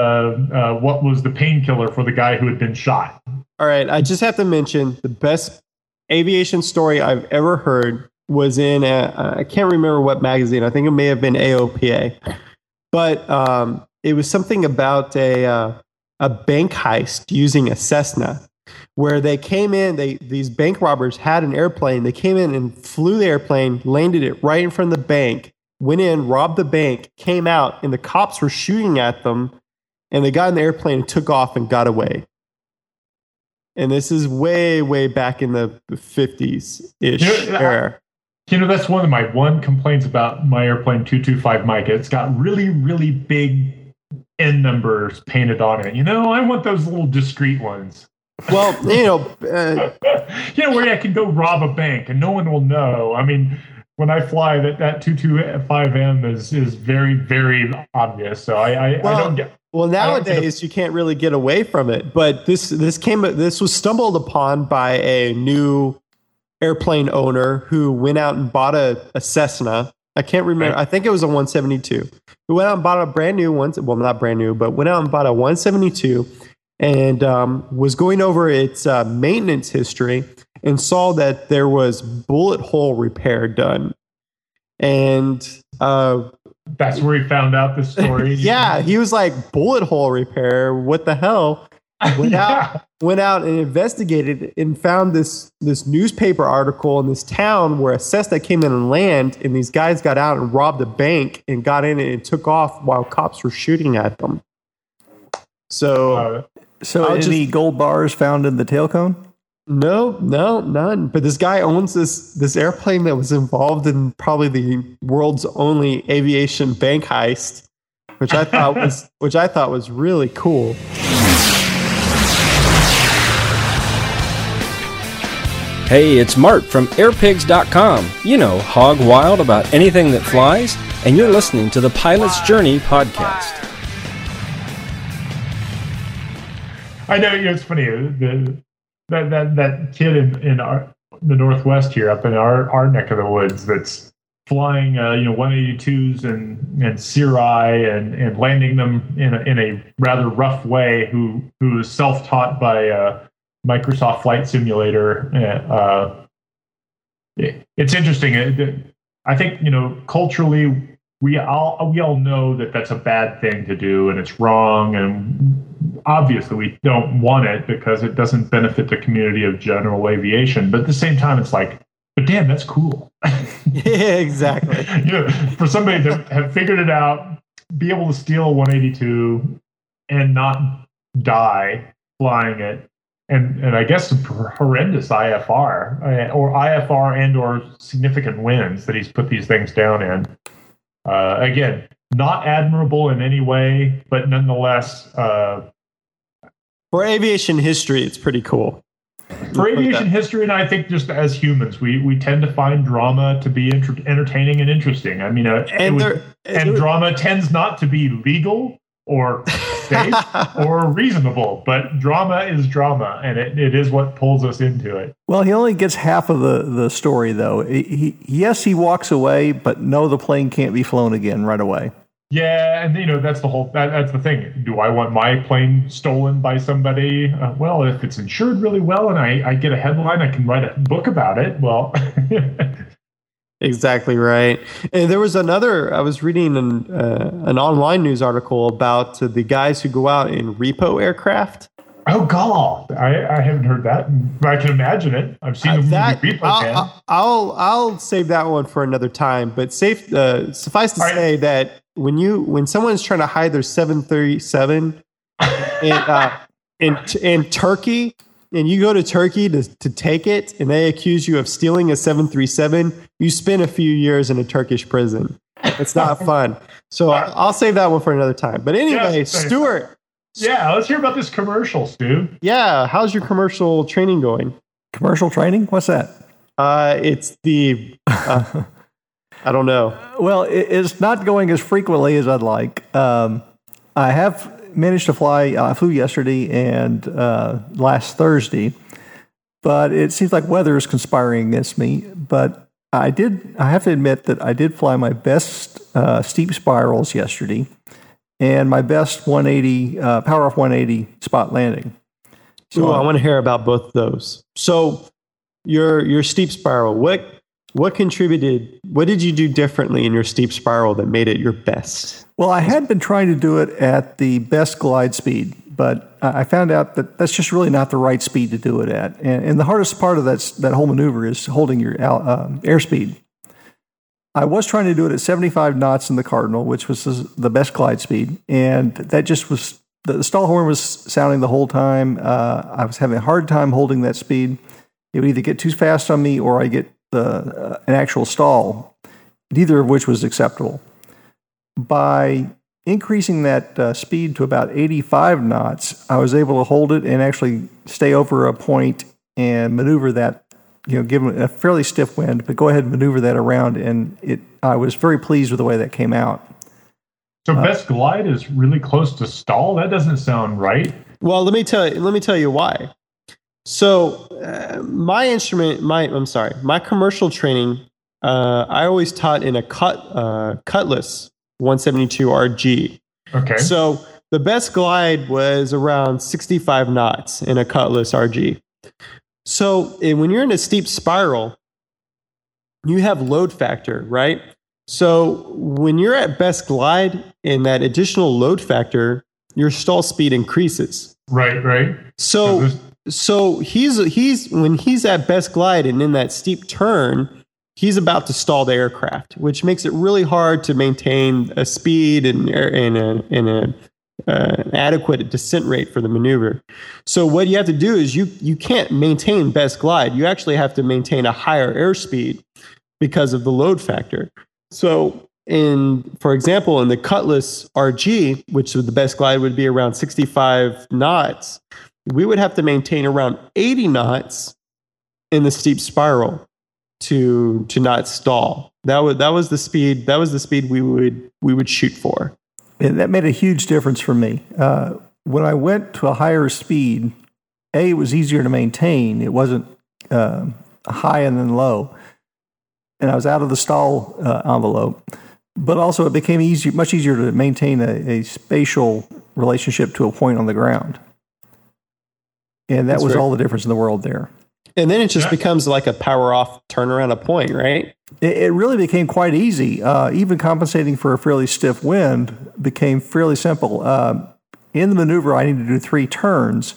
uh, what was the painkiller for the guy who had been shot. all right i just have to mention the best aviation story i've ever heard was in a, i can't remember what magazine i think it may have been aopa but um, it was something about a uh, a bank heist using a Cessna, where they came in. They these bank robbers had an airplane. They came in and flew the airplane, landed it right in front of the bank, went in, robbed the bank, came out, and the cops were shooting at them. And they got in the airplane and took off and got away. And this is way, way back in the 50s ish You know, era. You know, that's one of my one complaints about my airplane 225 Micah. It's got really, really big N numbers painted on it. You know, I want those little discreet ones. Well, you know, uh, you know, where I can go rob a bank and no one will know. I mean, when I fly, that that 225M is is very, very obvious. So I, I, Well, I don't get. Well, don't get a- nowadays you can't really get away from it. But this this came this was stumbled upon by a new airplane owner who went out and bought a, a Cessna. I can't remember. Right. I think it was a 172. Who went out and bought a brand new one. Well, not brand new, but went out and bought a 172 and um, was going over its uh, maintenance history and saw that there was bullet hole repair done. And uh, That's where he found out the story. yeah, he was like bullet hole repair. What the hell? Went Yeah. out, went out and investigated and found this this newspaper article in this town where a Cessna came in and land, and these guys got out and robbed a bank and got in and took off while cops were shooting at them. So So, I'll any gold bars found in the tail cone? no, no, none. But this guy owns this this airplane that was involved in probably the world's only aviation bank heist, which I thought was which I thought was really cool. Hey, it's Mark from airpigs.com. You know, hog wild about anything that flies, and you're listening to the Pilot's Journey podcast. I know you know, it's funny. The, that that that kid in in our the northwest here, up in our our neck of the woods, that's flying uh, you know 182s and and Cirri and and landing them in a, in a rather rough way. Who who is self taught by uh, Microsoft Flight Simulator. Uh, it- it's interesting. It- I think you know culturally we all we all know that that's a bad thing to do and it's wrong and obviously we don't want it because it doesn't benefit the community of general aviation but at the same time it's like but damn that's cool yeah, exactly. you know for somebody to have figured it out be able to steal a 182 and not die flying it and and I guess horrendous IFR uh, or IFR and or significant winds that he's put these things down in. Uh, again, not admirable in any way, but nonetheless, uh, For aviation history, it's pretty cool. for aviation history, and I think just as humans, we we tend to find drama to be entertaining and interesting. I mean, uh, And was- there, and drama tends not to be legal or safe or reasonable, but drama is drama, and it, it is what pulls us into it. Well, he only gets half of the, the story, though. He, yes, he walks away, but no, the plane can't be flown again right away. Yeah, and you know that's the whole that, that's the thing. Do I want my plane stolen by somebody? Uh, well, if it's insured really well and I, I get a headline, I can write a book about it. Well, Exactly right. And there was another. I was reading an uh, an online news article about uh, the guys who go out in repo aircraft. oh god, I, I haven't heard that. but I can imagine it. I've seen the Uh, movie that Repo Man. I'll, I'll I'll save that one for another time. But safe uh, suffice to All right. say that when you when someone's trying to hide their seven thirty seven in uh, in in Turkey, and you go to Turkey to to take it, and they accuse you of stealing a seven three seven, you spend a few years in a Turkish prison. It's not fun. So I- I'll save that one for another time. But anyway, Yes, thanks. Stuart, yeah, let's hear about this commercial, Stu. yeah, how's your commercial training going? Commercial training? What's that? Uh, it's the uh, I don't know. Well, it's not going as frequently as I'd like. Um, I have managed to fly. I flew yesterday and uh, last Thursday, but it seems like weather is conspiring against me. But I did. I have to admit that I did fly my best uh, steep spirals yesterday, and my best 180 uh, power off 180 spot landing. Ooh, I want to hear about both those. So your your steep spiral. What what contributed? What did you do differently in your steep spiral that made it your best? Well, I had been trying to do it at the best glide speed, but I found out that that's just really not the right speed to do it at. And, and the hardest part of that, that whole maneuver is holding your uh, airspeed. I was trying to do it at 75 knots in the Cardinal, which was the best glide speed, and that just was the stall horn was sounding the whole time. Uh, I was having a hard time holding that speed. It would either get too fast on me or I get the uh, an actual stall, neither of which was acceptable. By increasing that uh, speed to about 85 knots, I was able to hold it and actually stay over a point and maneuver that you know, given a fairly stiff wind, but go ahead and maneuver that around. And it, I was very pleased with the way that came out. So uh, best glide is really close to stall. That doesn't sound right. Well, let me tell you. Let me tell you why. So uh, my instrument, my I'm sorry, my commercial training, uh, I always taught in a cut uh, Cutlass 172 RG. Okay. So the best glide was around 65 knots in a Cutlass RG. So eh, when you're in a steep spiral, you have load factor, right? So when you're at best glide in that additional load factor, your stall speed increases. Right, right. So so he's he's when he's at best glide and in that steep turn, he's about to stall the aircraft, which makes it really hard to maintain a speed and in a in a uh, adequate descent rate for the maneuver. So what you have to do is you you can't maintain best glide. You actually have to maintain a higher airspeed because of the load factor. So in for example in the Cutlass RG, which the best glide would be around 65 knots, we would have to maintain around 80 knots in the steep spiral to to not stall. That was that was the speed that was the speed we would we would shoot for. And that made a huge difference for me. Uh, when I went to a higher speed, a it was easier to maintain. It wasn't uh, high and then low, and I was out of the stall uh, envelope. But also, it became easier, much easier to maintain a, a spatial relationship to a point on the ground. And that That's was all the difference in the world there. And then it just yeah. becomes like a power off turnaround a point, right? It, it really became quite easy. Uh, even compensating for a fairly stiff wind became fairly simple. Uh, in the maneuver, I needed to do three turns.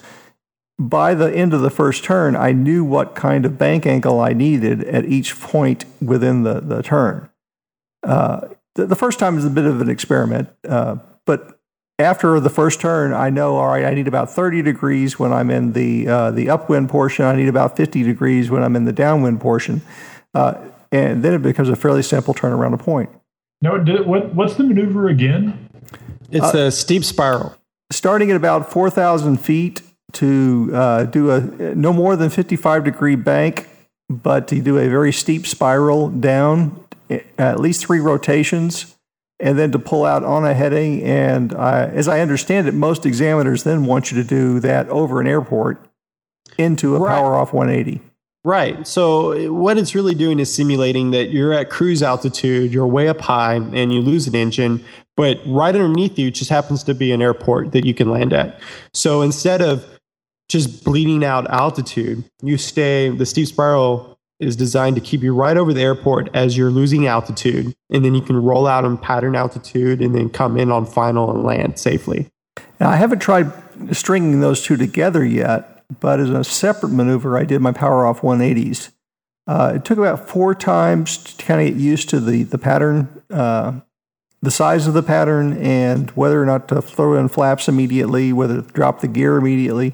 By the end of the first turn, I knew what kind of bank angle I needed at each point within the, the turn. Uh, the, the, first time is a bit of an experiment, uh, but after the first turn, I know, all right, I need about 30 degrees when I'm in the, uh, the upwind portion. I need about 50 degrees when I'm in the downwind portion. Uh, and then it becomes a fairly simple turn around a point. No, what, what's the maneuver again? It's uh, a steep spiral. Starting at about 4,000 feet to uh, do a no more than 55 degree bank, but to do a very steep spiral down, at least three rotations and then to pull out on a heading. And uh, as I understand it, most examiners then want you to do that over an airport into a right. power off 180. Right. So what it's really doing is simulating that you're at cruise altitude, you're way up high, and you lose an engine, but right underneath you just happens to be an airport that you can land at. So instead of just bleeding out altitude, you stay the steep spiral is designed to keep you right over the airport as you're losing altitude. And then you can roll out on pattern altitude and then come in on final and land safely. Now, I haven't tried stringing those two together yet, but as a separate maneuver, I did my power off 180s. Uh, it took about four times to kind of get used to the, the pattern, uh, the size of the pattern, and whether or not to throw in flaps immediately, whether to drop the gear immediately.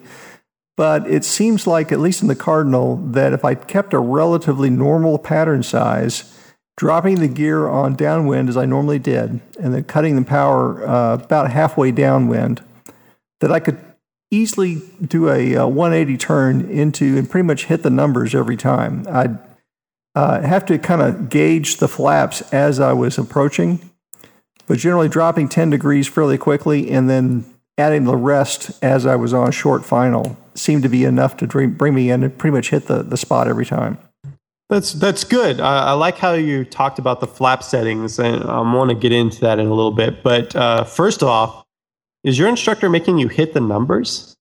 But it seems like, at least in the Cardinal, that if I kept a relatively normal pattern size, dropping the gear on downwind as I normally did, and then cutting the power uh, about halfway downwind, that I could easily do a, a, 180 turn into and pretty much hit the numbers every time. I'd uh, have to kind of gauge the flaps as I was approaching, but generally dropping 10 degrees fairly quickly and then adding the rest as I was on short final seemed to be enough to bring me in and pretty much hit the, the spot every time. That's that's good. I, I like how you talked about the flap settings, and I want to get into that in a little bit. But uh, first off, is your instructor making you hit the numbers?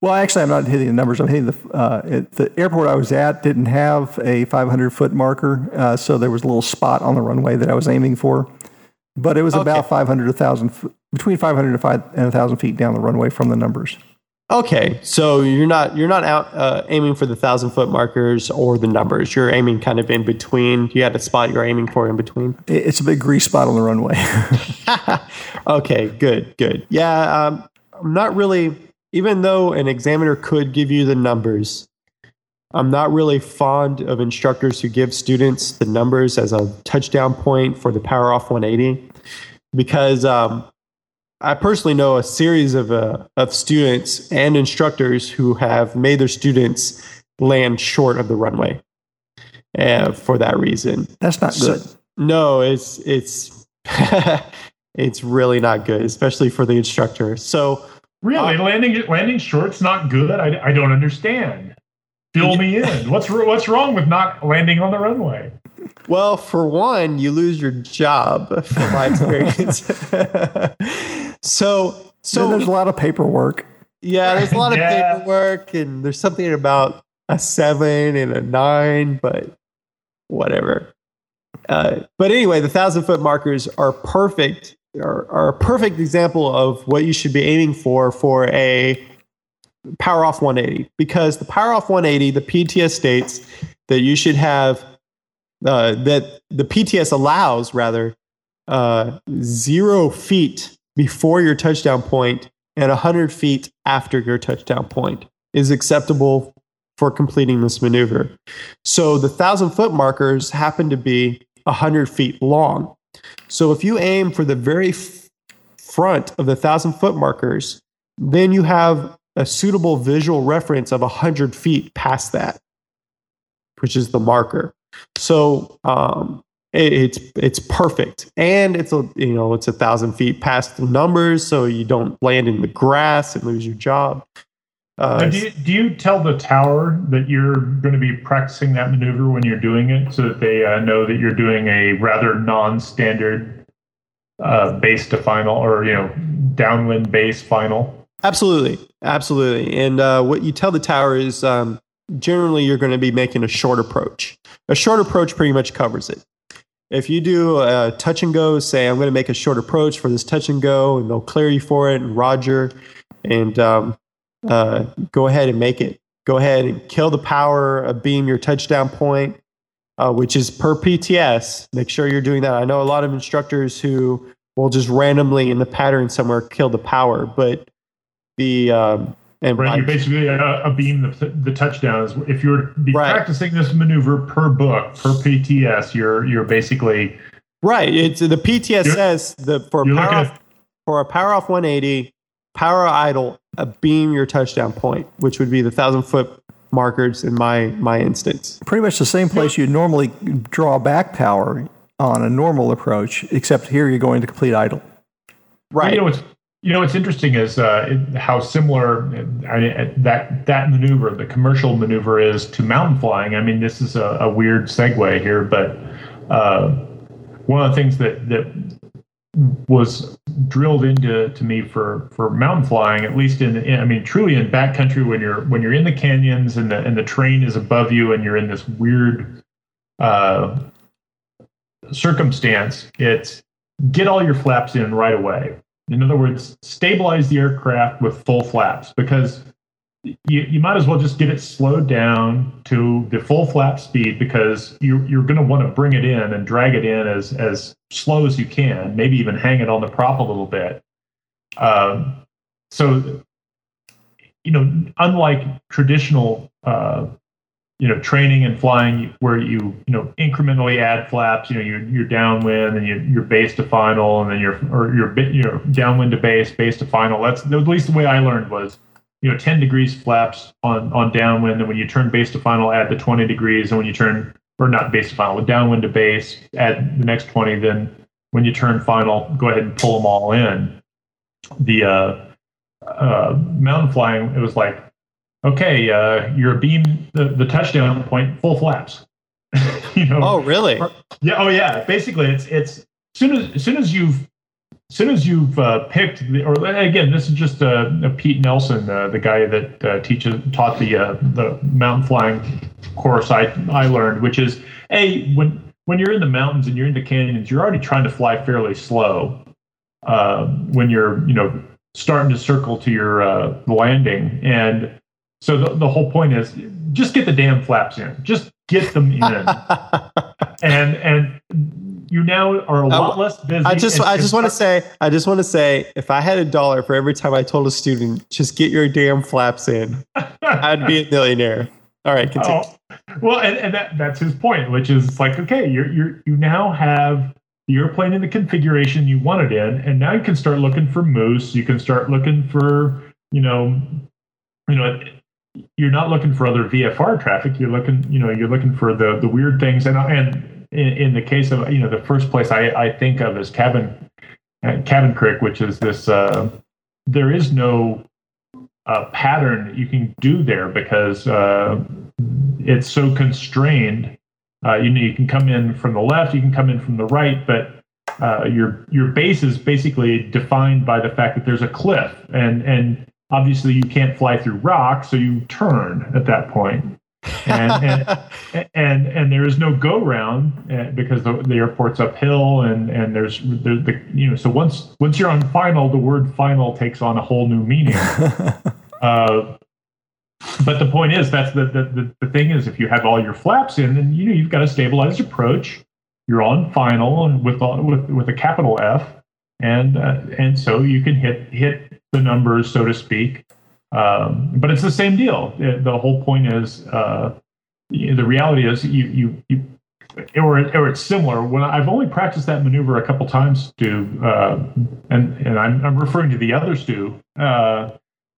Well, actually, I'm not hitting the numbers. I'm hitting the uh, it, the airport I was at didn't have a 500 foot marker, uh, so there was a little spot on the runway that I was aiming for. But it was Okay. about 500 to 1,000, between 500 and 5 and 1,000 feet down the runway from the numbers. Okay, so you're not you're not out uh, aiming for the thousand foot markers or the numbers. You're aiming kind of in between. You had a spot you're aiming for in between. It's a big grease spot on the runway. okay, good, good. Yeah, um, I'm not really. Even though an examiner could give you the numbers, I'm not really fond of instructors who give students the numbers as a touchdown point for the power off 180, because um, I personally know a series of uh, of students and instructors who have made their students land short of the runway, uh, for that reason. That's not So- good. No, it's it's it's really not good, especially for the instructor. So Really, Uh, landing landing short's not good. I, I don't understand. Fill me in. What's what's wrong with not landing on the runway? Well, for one, you lose your job, from my experience. so, Then so there's a lot of paperwork. yeah, there's a lot of Yeah. paperwork, and there's something about a seven and a nine, but whatever. Uh, but anyway, the thousand foot markers are perfect, are, are a perfect example of what you should be aiming for for a power off 180 because the power off 180, the PTS states that you should have uh, that the PTS allows rather uh, zero feet before your touchdown point and 100 feet after your touchdown point is acceptable for completing this maneuver. So the thousand foot markers happen to be 100 feet long. So if you aim for the very f- front of the thousand foot markers, then you have a suitable visual reference of 100 feet past that, which is the marker. So um, it, it's it's perfect, and it's a you know it's a thousand feet past the numbers, so you don't land in the grass and lose your job. Uh, do, you, do you tell the tower that you're going to be practicing that maneuver when you're doing it so that they uh, know that you're doing a rather non-standard uh, base to final or, you know, downwind base final? Absolutely, absolutely. And uh, what you tell the tower is um, generally you're going to be making a short approach. A short approach pretty much covers it. If you do a touch and go, say I'm going to make a short approach for this touch and go, and they'll clear you for it, and Roger, and um, uh, go ahead and make it. Go ahead and kill the power, uh, beam your touchdown point, uh, which is per PTS. Make sure you're doing that. I know a lot of instructors who will just randomly in the pattern somewhere kill the power, but the um, and Right, by- you're basically a, a beam the, the touchdowns. If you're be Right. practicing this maneuver per book per PTS, you're you're basically right. It's the PTS says the for a power off, at for a power off 180, power idle, a beam your touchdown point, which would be the thousand foot markers in my my instance. Pretty much the same place you'd normally draw back power on a normal approach, except here you're going to complete idle. Right. You know what's you know what's interesting is uh, how similar uh, I, that that maneuver, the commercial maneuver, is to mountain flying. I mean, this is a, a weird segue here, but uh, one of the things that that was drilled into to me for for mountain flying, at least in, in I mean, truly in backcountry when you're when you're in the canyons and the and the terrain is above you and you're in this weird uh, circumstance, it's get all your flaps in right away. In other words, stabilize the aircraft with full flaps because you, you might as well just get it slowed down to the full flap speed because you're, you're going to want to bring it in and drag it in as, as slow as you can, maybe even hang it on the prop a little bit. Um, so, you know, unlike traditional uh, you know training and flying where you you know incrementally add flaps you know you're, you're downwind and you're, you're base to final and then you're or you're bit you know downwind to base base to final. That's at least the way i learned was you know 10 degrees flaps on on downwind and when you turn base to final add the 20 degrees and when you turn or not base to final but downwind to base add the next 20 then when you turn final go ahead and pull them all in. The uh uh mountain flying it was like okay, uh, you're a beam the, the touchdown point, full flaps. you know. oh, really? Yeah. Oh, yeah. Basically, it's it's soon as as soon as you've as soon as you've uh, picked, the, or again, this is just uh, Pete Nelson, uh, the guy that uh, teaches taught the uh, the mountain flying course I I learned, which is a when when you're in the mountains and you're in the canyons, you're already trying to fly fairly slow. Uh, when you're you know starting to circle to your landing, and so the, the whole point is just get the damn flaps in, just get them in, and and you now are a lot less busy. I just I just want to say I just want to say if I had a dollar for every time I told a student just get your damn flaps in, I'd be a millionaire. All right, continue. Oh, well, and, and that, that's his point, which is like, okay, you're you're you now have the airplane in the configuration you want it in, and now you can start looking for moose. You can start looking for you know, you know, you're not looking for other VFR traffic. You're looking, you know, you're looking for the the weird things, and and in, in, the case of you know the first place I, I think of is cabin uh, cabin creek, which is this. Uh, there is no uh, pattern you can do there because uh, it's so constrained. Uh, you know, you can come in from the left, you can come in from the right, but uh, your your base is basically defined by the fact that there's a cliff, and and obviously you can't fly through rock, so you turn at that point. And, and, and and there is no go round uh, because the, the airport's uphill and and there's the, the you know so once once you're on final the word final takes on a whole new meaning. Uh, but the point is that's the, the the thing is if you have all your flaps in then you know you've got a stabilized approach. You're on final and with with with a capital F and uh, and so you can hit hit the numbers so to speak um, but it's the same deal. The whole point is uh, the reality is you you you or or it's similar. When I've only practiced that maneuver a couple times, Stu, uh, and and I'm, I'm referring to the other Stu. Uh,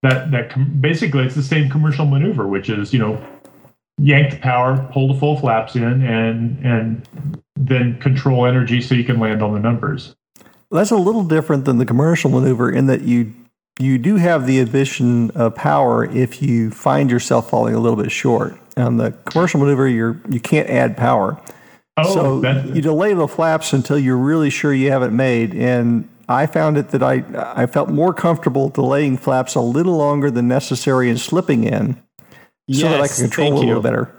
that that com- basically it's the same commercial maneuver, which is you know yank the power, pull the full flaps in, and and then control energy so you can land on the numbers. That's a little different than the commercial maneuver in that you you do have the addition of power if you find yourself falling a little bit short. On the commercial maneuver, you're you can't add power. Oh, so you delay the flaps until you're really sure you have it made. And I found it that I I felt more comfortable delaying flaps a little longer than necessary and slipping in, yes, so that I can control a little better.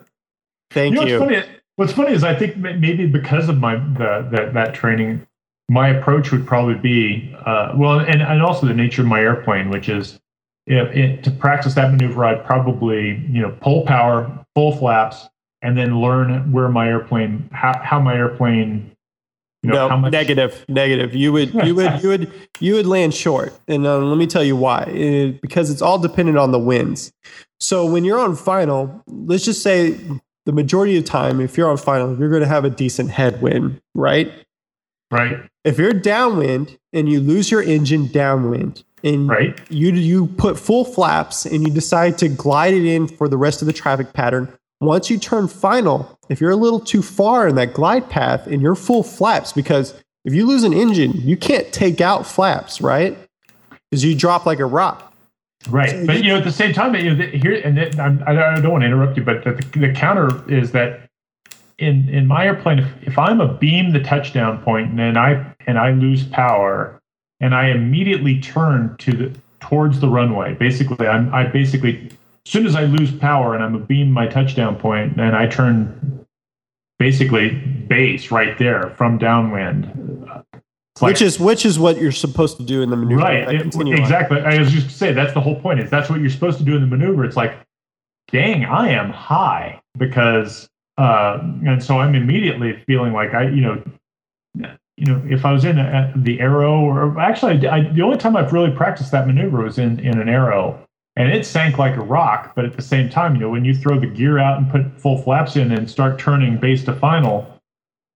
Thank you. Know, you. What's, funny, what's funny is I think maybe because of my the, that that training, my approach would probably be uh, well, and, and also the nature of my airplane, which is it, to practice that maneuver, I'd probably you know pull power, full flaps, and then learn where my airplane how, how my airplane. You know, no, much... negative, negative. You would, you would, you would, you would land short, and uh, let me tell you why. It, because it's all dependent on the winds. So when you're on final, let's just say the majority of the time, if you're on final, you're going to have a decent headwind, right? Right. If you're downwind and you lose your engine downwind, and right. you you put full flaps and you decide to glide it in for the rest of the traffic pattern. Once you turn final, if you're a little too far in that glide path and you're full flaps, because if you lose an engine, you can't take out flaps, right? Because you drop like a rock. Right, so but you, you know at the same time, you know, here and it, I, I don't want to interrupt you, but the, the counter is that in in my airplane, if, if I'm a beam the touchdown point and I and I lose power and I immediately turn to the towards the runway, basically I'm I basically as soon as I lose power and I'm a beam my touchdown point and I turn basically base right there from downwind. Like, which is which is what you're supposed to do in the maneuver. Right, it, exactly. I was just say that's the whole point. Is that's what you're supposed to do in the maneuver? It's like, dang, I am high because uh, and so I'm immediately feeling like I, you know, you know, if I was in a, the arrow, or actually, I, the only time I've really practiced that maneuver was in in an arrow, and it sank like a rock. But at the same time, you know, when you throw the gear out and put full flaps in and start turning base to final.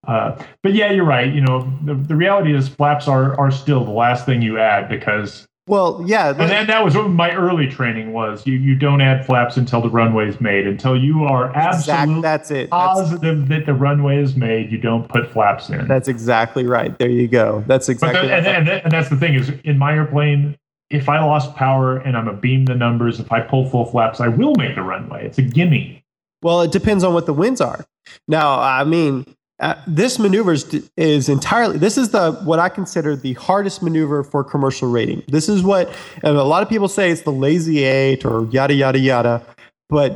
Uh, but yeah, you're right. You know, the, the reality is flaps are are still the last thing you add because well, yeah, and then that was what my early training was. You you don't add flaps until the runway is made. Until you are absolutely that's it. positive that's, that the runway is made, you don't put flaps in. That's exactly right. There you go. That's exactly. The, and, and, and that's the thing is in my airplane. If I lost power and I'm a beam the numbers, if I pull full flaps, I will make the runway. It's a gimme. Well, it depends on what the winds are. Now, I mean, uh, this maneuver is, is entirely this is the what i consider the hardest maneuver for commercial rating. This is what and a lot of people say it's the lazy eight or yada yada yada but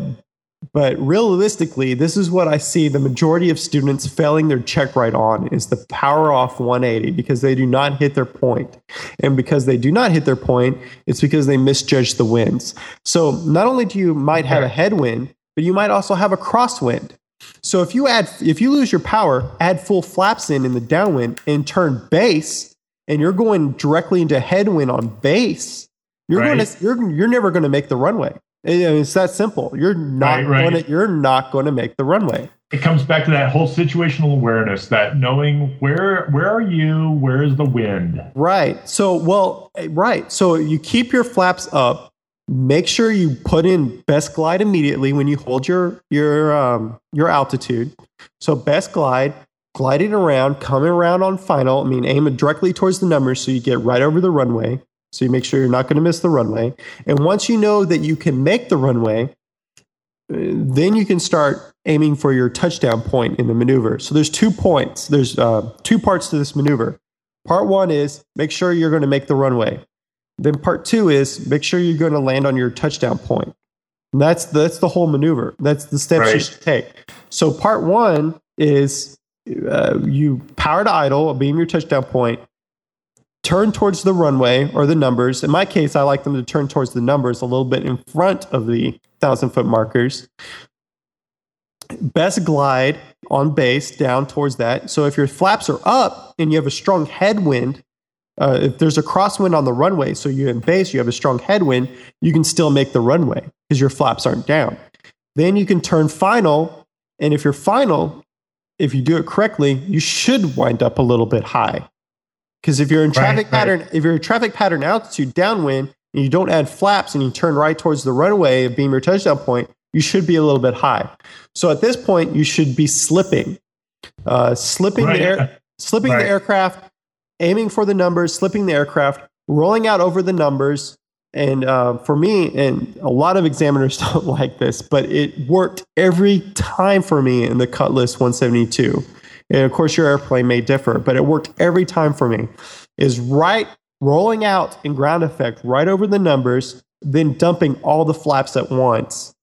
but realistically this is what i see the majority of students failing their check right on is the power off 180 because they do not hit their point. And because they do not hit their point it's because they misjudge the winds so not only do you might have a headwind but you might also have a crosswind so if you add, if you lose your power, add full flaps in in the downwind and turn base, and you're going directly into headwind on base, you're right. going to you're you're never going to make the runway. It's that simple. You're not right, right. going to you're not going to make the runway. It comes back to that whole situational awareness, that knowing where where are you, where is the wind. Right. So well, eh, right. So you keep your flaps up make sure you put in best glide immediately when you hold your your um, your altitude. So best glide, gliding around, coming around on final. I mean, aim it directly towards the numbers so you get right over the runway. So you make sure you're not going to miss the runway. And once you know that you can make the runway, uh, then you can start aiming for your touchdown point in the maneuver. So there's two points. There's uh, two parts to this maneuver. Part one is make sure you're going to make the runway. Then part two is make sure you're going to land on your touchdown point. And that's that's the whole maneuver. That's the steps right. you should take. So part one is uh, you power to idle, beam your touchdown point, turn towards the runway or the numbers. In my case, I like them to turn towards the numbers a little bit in front of the thousand foot markers. Best glide on base down towards that. So if your flaps are up and you have a strong headwind, uh, if there's a crosswind on the runway, so you're in base, you have a strong headwind, you can still make the runway because your flaps aren't down. Then you can turn final, and if you're final, if you do it correctly, you should wind up a little bit high. Because if you're in traffic right, pattern, right. if you're in traffic pattern altitude downwind and you don't add flaps and you turn right towards the runway beam your touchdown point, you should be a little bit high. So at this point, you should be slipping, uh, slipping right. the air, slipping the aircraft aiming for the numbers, slipping the aircraft, rolling out over the numbers. And uh, for me, and a lot of examiners don't like this, but it worked every time for me in the Cutlass 172. And of course, your airplane may differ, but it worked every time for me. Is right rolling out in ground effect right over the numbers, then dumping all the flaps at once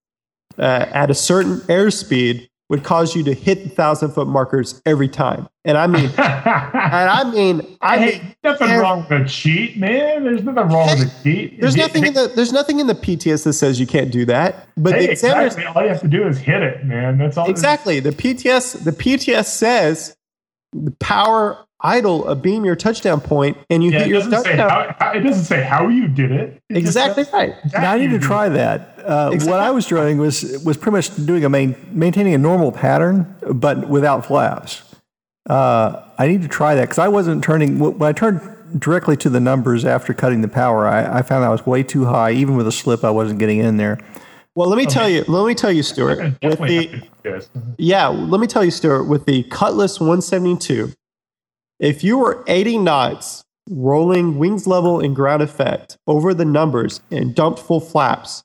uh, at a certain airspeed would cause you to hit the thousand foot markers every time. And I mean, and I mean, I hey, mean, nothing wrong with a cheat, man. There's nothing wrong hey, with a cheat. There's nothing in the there's nothing in the PTS that says you can't do that. But hey, the exactly. all you have to do is hit it, man. That's all. Exactly. The PTS the PTS says the power idle a beam your touchdown point and you yeah, hit your touchdown. How, it doesn't say how you did it. it exactly right. Now, I need to try that. Uh, exactly. What I was doing was was pretty much doing a main, maintaining a normal pattern, but without flaps. Uh, I need to try that because I wasn't turning when I turned directly to the numbers after cutting the power. I, I found I was way too high. Even with a slip, I wasn't getting in there. Well, let me okay. tell you. Let me tell you, Stuart. With the yeah, let me tell you, Stuart. With the Cutlass 172, if you were 80 knots rolling wings level and ground effect over the numbers and dumped full flaps,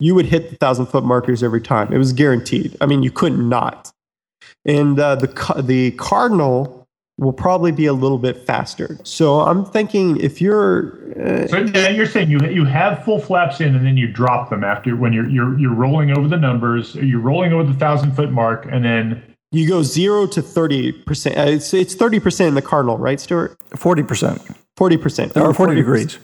you would hit the thousand foot markers every time. It was guaranteed. I mean, you couldn't not. And uh, the the Cardinal will probably be a little bit faster. So I'm thinking if you're uh, so you're saying you you have full flaps in and then you drop them after when you're you're you're rolling over the numbers, you're rolling over the thousand foot mark, and then you go zero to thirty percent. Uh, it's it's thirty percent in the cardinal, right, Stuart? Forty percent. Forty percent. Or forty degrees.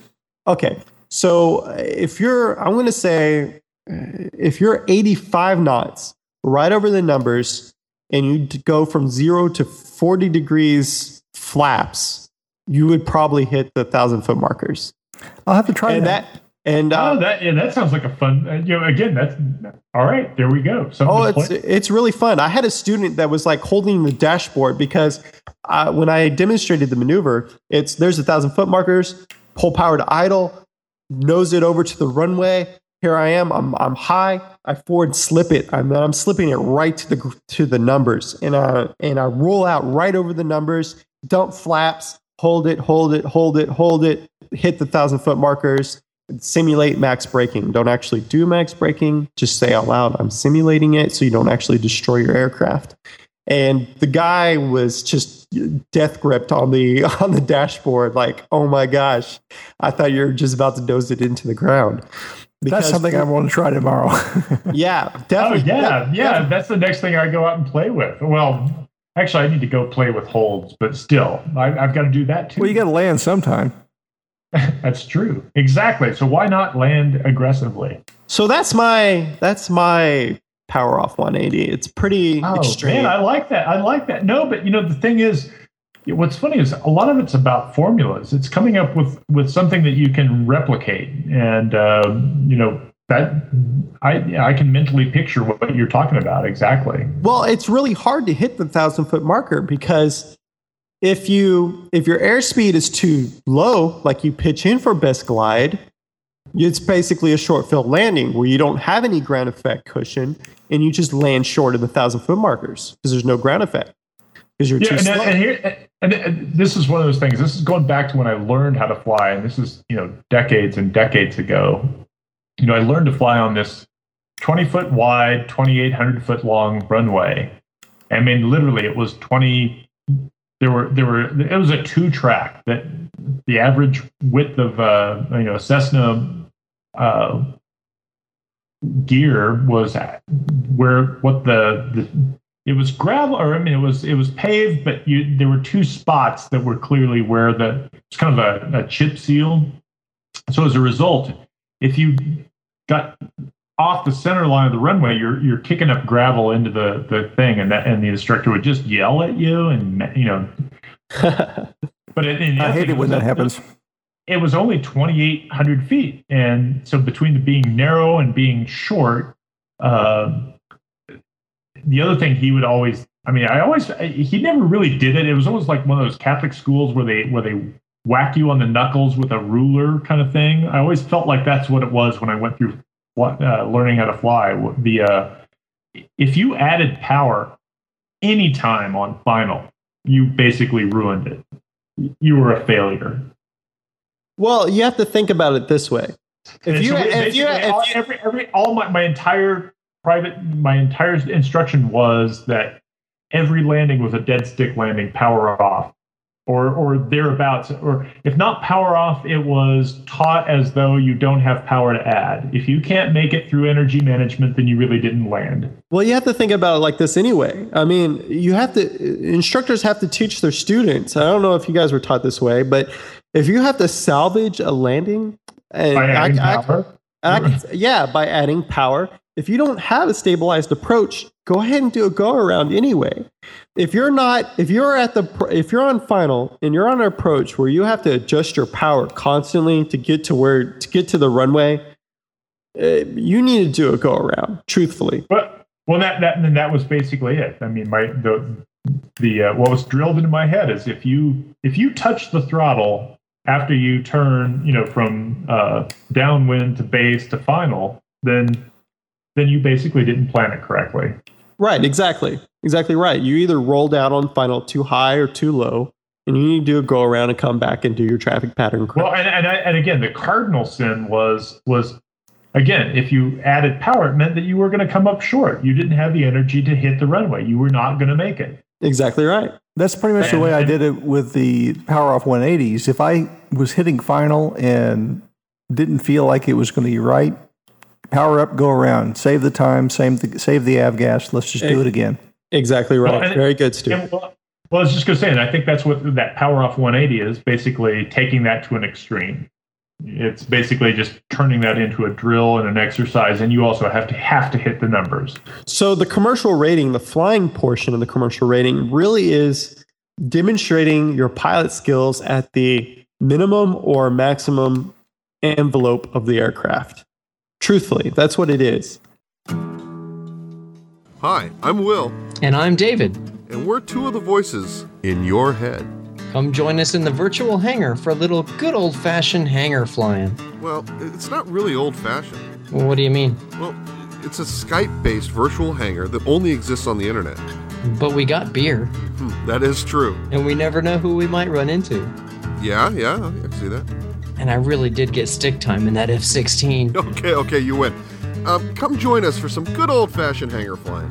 Okay, so uh, if you're, I'm going to say, uh, if you're eighty-five knots, right over the numbers, and you go from zero to forty degrees flaps, you would probably hit the thousand foot markers. I'll have to try and that. that and oh, um, that yeah, that sounds like a fun. Uh, you know, again, that's all right. There we go. Something oh, it's play. it's really fun. I had a student that was like holding the dashboard because uh, when I demonstrated the maneuver, it's there's a thousand foot markers, pull power to idle, nose it over to the runway. Here I am. I'm I'm high. I forward slip it. I'm I'm slipping it right to the to the numbers, and I and I roll out right over the numbers. Dump flaps. Hold it. Hold it. Hold it. Hold it. Hit the thousand foot markers simulate max braking. Don't actually do max braking. Just say out loud, I'm simulating it so you don't actually destroy your aircraft. and the guy was just death gripped on the on the dashboard like oh my gosh i thought you were just about to nose it into the ground. That's something i want to try tomorrow. Yeah oh, definitely. oh yeah. yeah that's the next thing i go out and play with. Well actually i need to go play with holds but still I, have got to do that too. Well you got to land sometime that's true exactly so why not land aggressively so that's my that's my power off 180. It's pretty oh, extreme. Man, I like that. I like that. No, but you know the thing is, what's funny is a lot of it's about formulas. It's coming up with with something that you can replicate, and um, you know that I I can mentally picture what you're talking about exactly. Well, it's really hard to hit the thousand foot marker because if you if your airspeed is too low, like you pitch in for best glide, it's basically a short field landing where you don't have any ground effect cushion and you just land short of the thousand foot markers because there's no ground effect because you're yeah, too and, slow. And, here, and, and this is one of those things. This is going back to when I learned how to fly, and this is you know decades and decades ago. You know, I learned to fly on this 20 foot wide, 2,800 foot long runway. I mean, literally, it was 20. There were there were it was a two track that the average width of uh, you know Cessna uh, gear was where what the, the it was gravel or I mean it was it was paved, but you there were two spots that were clearly where the it's kind of a, a chip seal. So as a result, if you got off the center line of the runway, you're you're kicking up gravel into the the thing, and that and the instructor would just yell at you, and you know. but it, I hate it when that happens it was only 2,800 feet. And so between the being narrow and being short, uh, the other thing he would always, I mean, I always, he never really did it. It was almost like one of those Catholic schools where they, where they whack you on the knuckles with a ruler kind of thing. I always felt like that's what it was when I went through uh, learning how to fly. The, uh, if you added power anytime on final, you basically ruined it. You were a failure. Well, you have to think about it this way. If you, so if you, if all, you, every, every, all my, my entire private, my entire instruction was that every landing was a dead stick landing, power off, or or thereabouts, or if not power off, it was taught as though you don't have power to add. If you can't make it through energy management, then you really didn't land. Well, you have to think about it like this anyway. I mean, you have to instructors have to teach their students. I don't know if you guys were taught this way, but if you have to salvage a landing, and by adding I, power. I, I, yeah, by adding power. If you don't have a stabilized approach, go ahead and do a go around anyway. If you're not, if you're at the, if you're on final and you're on an approach where you have to adjust your power constantly to get to where to get to the runway, uh, you need to do a go around. Truthfully, but well, that that and that was basically it. I mean, my the the uh, what was drilled into my head is if you if you touch the throttle after you turn, you know, from uh, downwind to base to final, then then you basically didn't plan it correctly. Right, exactly. Exactly right. You either rolled out on final too high or too low, and you need to do a go around and come back and do your traffic pattern correct. Well, and and, and again, the cardinal sin was was again, if you added power, it meant that you were going to come up short. You didn't have the energy to hit the runway. You were not going to make it. Exactly right. That's pretty much the way I did it with the power off 180s. If I was hitting final and didn't feel like it was going to be right, power up, go around, save the time, save the, save the avgas. Let's just do it again. Exactly right. Well, Very good, Stu. Well, well, I was just going to say, and I think that's what that power off 180 is basically taking that to an extreme. It's basically just turning that into a drill and an exercise, and you also have to have to hit the numbers. So the commercial rating, the flying portion of the commercial rating, really is demonstrating your pilot skills at the minimum or maximum envelope of the aircraft. Truthfully, that's what it is. Hi, I'm Will. And I'm David. And we're two of the voices in your head. Come join us in the virtual hangar for a little good old fashioned hangar flying. Well, it's not really old fashioned. Well, what do you mean? Well, it's a Skype based virtual hangar that only exists on the internet. But we got beer. Hmm, that is true. And we never know who we might run into. Yeah, yeah, I see that. And I really did get stick time in that F 16. Okay, okay, you win. Um, come join us for some good old fashioned hangar flying.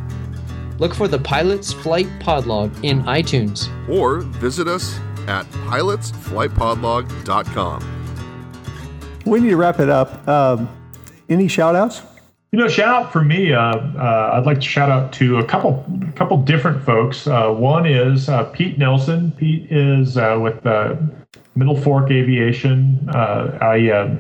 Look for the Pilot's Flight Podlog in iTunes. Or visit us at pilotsflightpodlog.com. We need to wrap it up. Um, any shout outs? You know, shout out for me. Uh, uh, I'd like to shout out to a couple, a couple different folks. Uh, one is uh, Pete Nelson. Pete is uh, with Middle Fork Aviation. Uh, I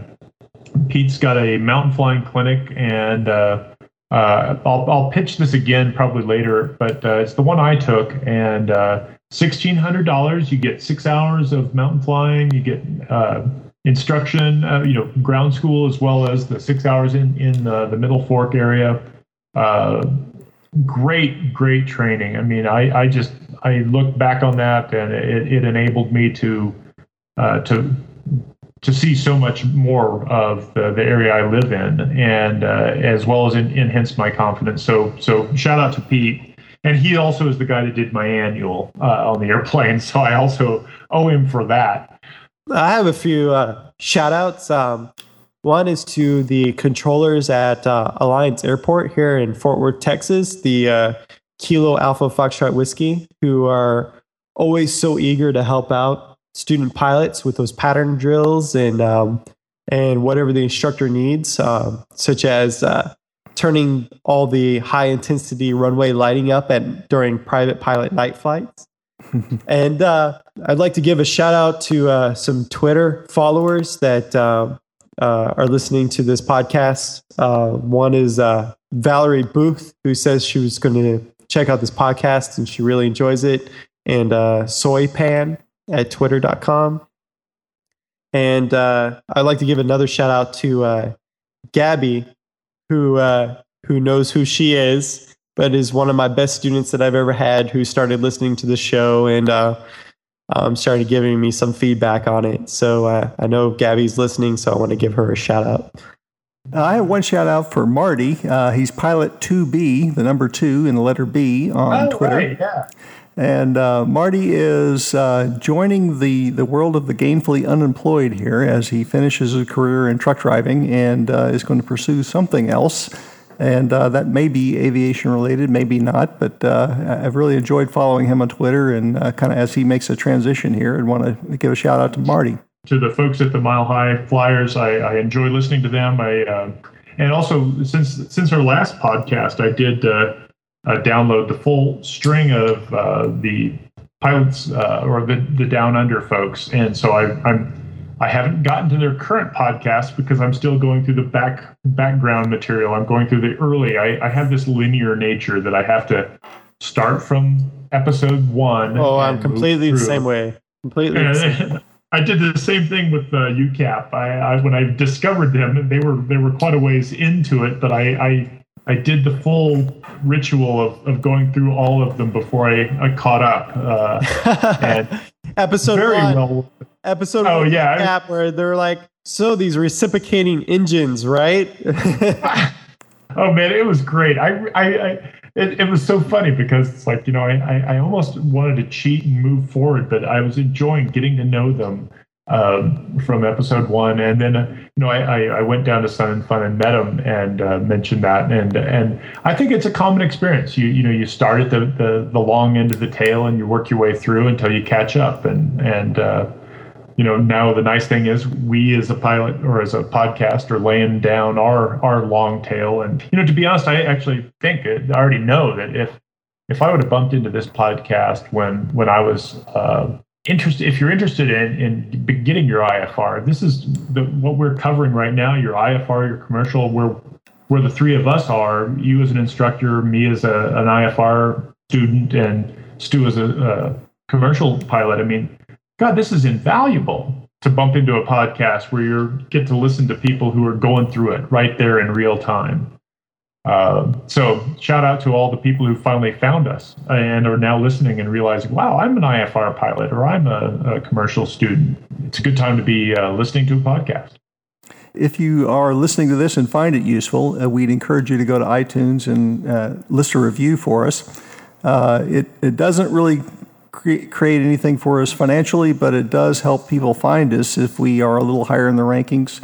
Pete's got a mountain flying clinic, and I'll I'll pitch this again probably later, but it's the one I took, and sixteen hundred dollars. You get six hours of mountain flying. You get instruction, uh, you know, ground school as well as the six hours in in the, Middle Fork area. Uh, great, great training. I mean, I I just I look back on that and it, it enabled me to uh, to to see so much more of the, the area I live in, and uh, as well as in, enhance my confidence. So so shout out to Pete. And he also is the guy that did my annual uh, on the airplane, so I also owe him for that. I have a few uh, shout outs. Um, one is to the controllers at uh, Alliance Airport here in Fort Worth, Texas, the uh, Kilo Alpha Foxtrot Whiskey, who are always so eager to help out student pilots with those pattern drills and um, and whatever the instructor needs, um, such as uh, turning all the high intensity runway lighting up at during private pilot night flights and uh, I'd like to give a shout out to uh, some Twitter followers that uh, uh are listening to this podcast. Uh, one is uh, Valerie Booth, who says she was going to check out this podcast and she really enjoys it, and Soypan at twitter.com. And I'd like to give another shout out to Gabby, who who knows who she is but is one of my best students that I've ever had who started listening to the show and uh, um, started giving me some feedback on it. So uh, I know Gabby's listening, so I want to give her a shout out. Uh, I have one shout out for Marty. Uh, he's pilot 2B, the number two in the letter B on oh, Twitter. Right, yeah. And uh, Marty is uh, joining the, the world of the gainfully unemployed here as he finishes his career in truck driving and uh, is going to pursue something else and uh, that may be aviation related, maybe not. But uh, I've really enjoyed following him on Twitter, and uh, kind of as he makes a transition here, and want to give a shout out to Marty. To the folks at the Mile High Flyers, I, I enjoy listening to them. I uh, and also since since our last podcast, I did uh, uh, download the full string of the pilots or the the Down Under folks, and so I, I'm I haven't gotten to their current podcast because I'm still going through the back background material. I'm going through the early. I, I have this linear nature that I have to start from episode one. Oh, I'm completely the same way. Completely. I did the same thing with uh, UCAP. I, I, when I discovered them, they were they were quite a ways into it, but I I, I did the full ritual of, of going through all of them before I, I caught up. Uh, episode very one. well episode oh, yeah. Cap where they're like, so these reciprocating engines, right? oh man, it was great. I, I, I it, it, was so funny because it's like you know I, I almost wanted to cheat and move forward, but I was enjoying getting to know them um, from episode one, and then uh, you know I, I, went down to Sun and Fun and met him and uh, mentioned that, and and I think it's a common experience. You you know you start at the, the the long end of the tail and you work your way through until you catch up, and and uh, you know, now the nice thing is we as a pilot or as a podcast are laying down our our long tail. And you know, to be honest, I actually think I already know that if if I would have bumped into this podcast when when I was interested, if you're interested in in getting your IFR, this is the what we're covering right now. Your IFR, your commercial, where where the three of us are, you as an instructor, me as a, an IFR student, and Stu as a, a commercial pilot. I mean God, this is invaluable to bump into a podcast where you get to listen to people who are going through it right there in real time. Uh, so shout out to all the people who finally found us and are now listening and realizing, wow, I'm an IFR pilot or I'm a, a commercial student. It's a good time to be uh, listening to a podcast. If you are listening to this and find it useful, uh, we'd encourage you to go to iTunes and uh, list a review for us. Uh, it, it doesn't really create, create anything for us financially, but it does help people find us if we are a little higher in the rankings.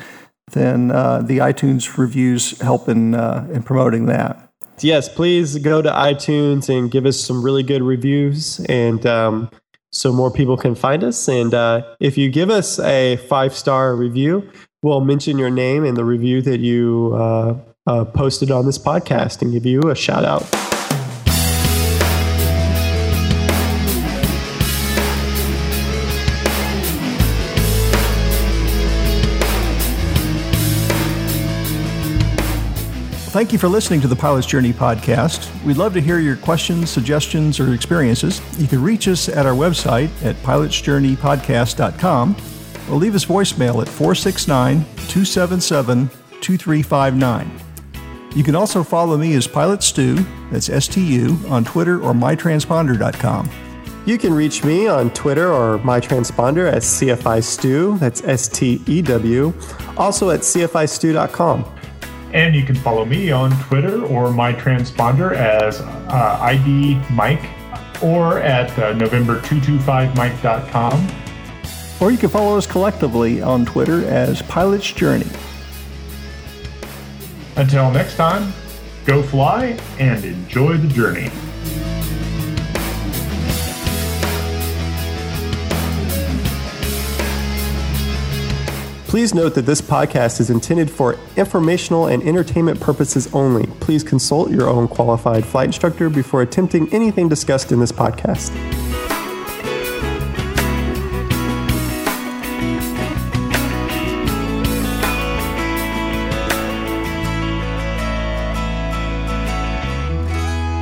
Then uh, the iTunes reviews help in uh, in promoting that. yes, please go to iTunes and give us some really good reviews, and um, so more people can find us. And uh, if you give us a five star review, we'll mention your name in the review that you uh, uh, posted on this podcast and give you a shout out. Thank you for listening to the Pilot's Journey podcast. We'd love to hear your questions, suggestions, or experiences. You can reach us at our website at pilotsjourneypodcast.com or leave us voicemail at 469 277 2359. You can also follow me as Pilot Stu, that's S T U, on Twitter or mytransponder.com. You can reach me on Twitter or my transponder as CFI Stew, that's S T E W, also at CFIStew.com. And you can follow me on Twitter or my transponder as uh, ID Mike or at uh, November225Mike.com. Or you can follow us collectively on Twitter as Pilot's Journey. Until next time, go fly and enjoy the journey. Please note that this podcast is intended for informational and entertainment purposes only. Please consult your own qualified flight instructor before attempting anything discussed in this podcast.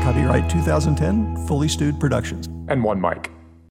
Copyright 2010, Fully Stewed Productions. And one mic.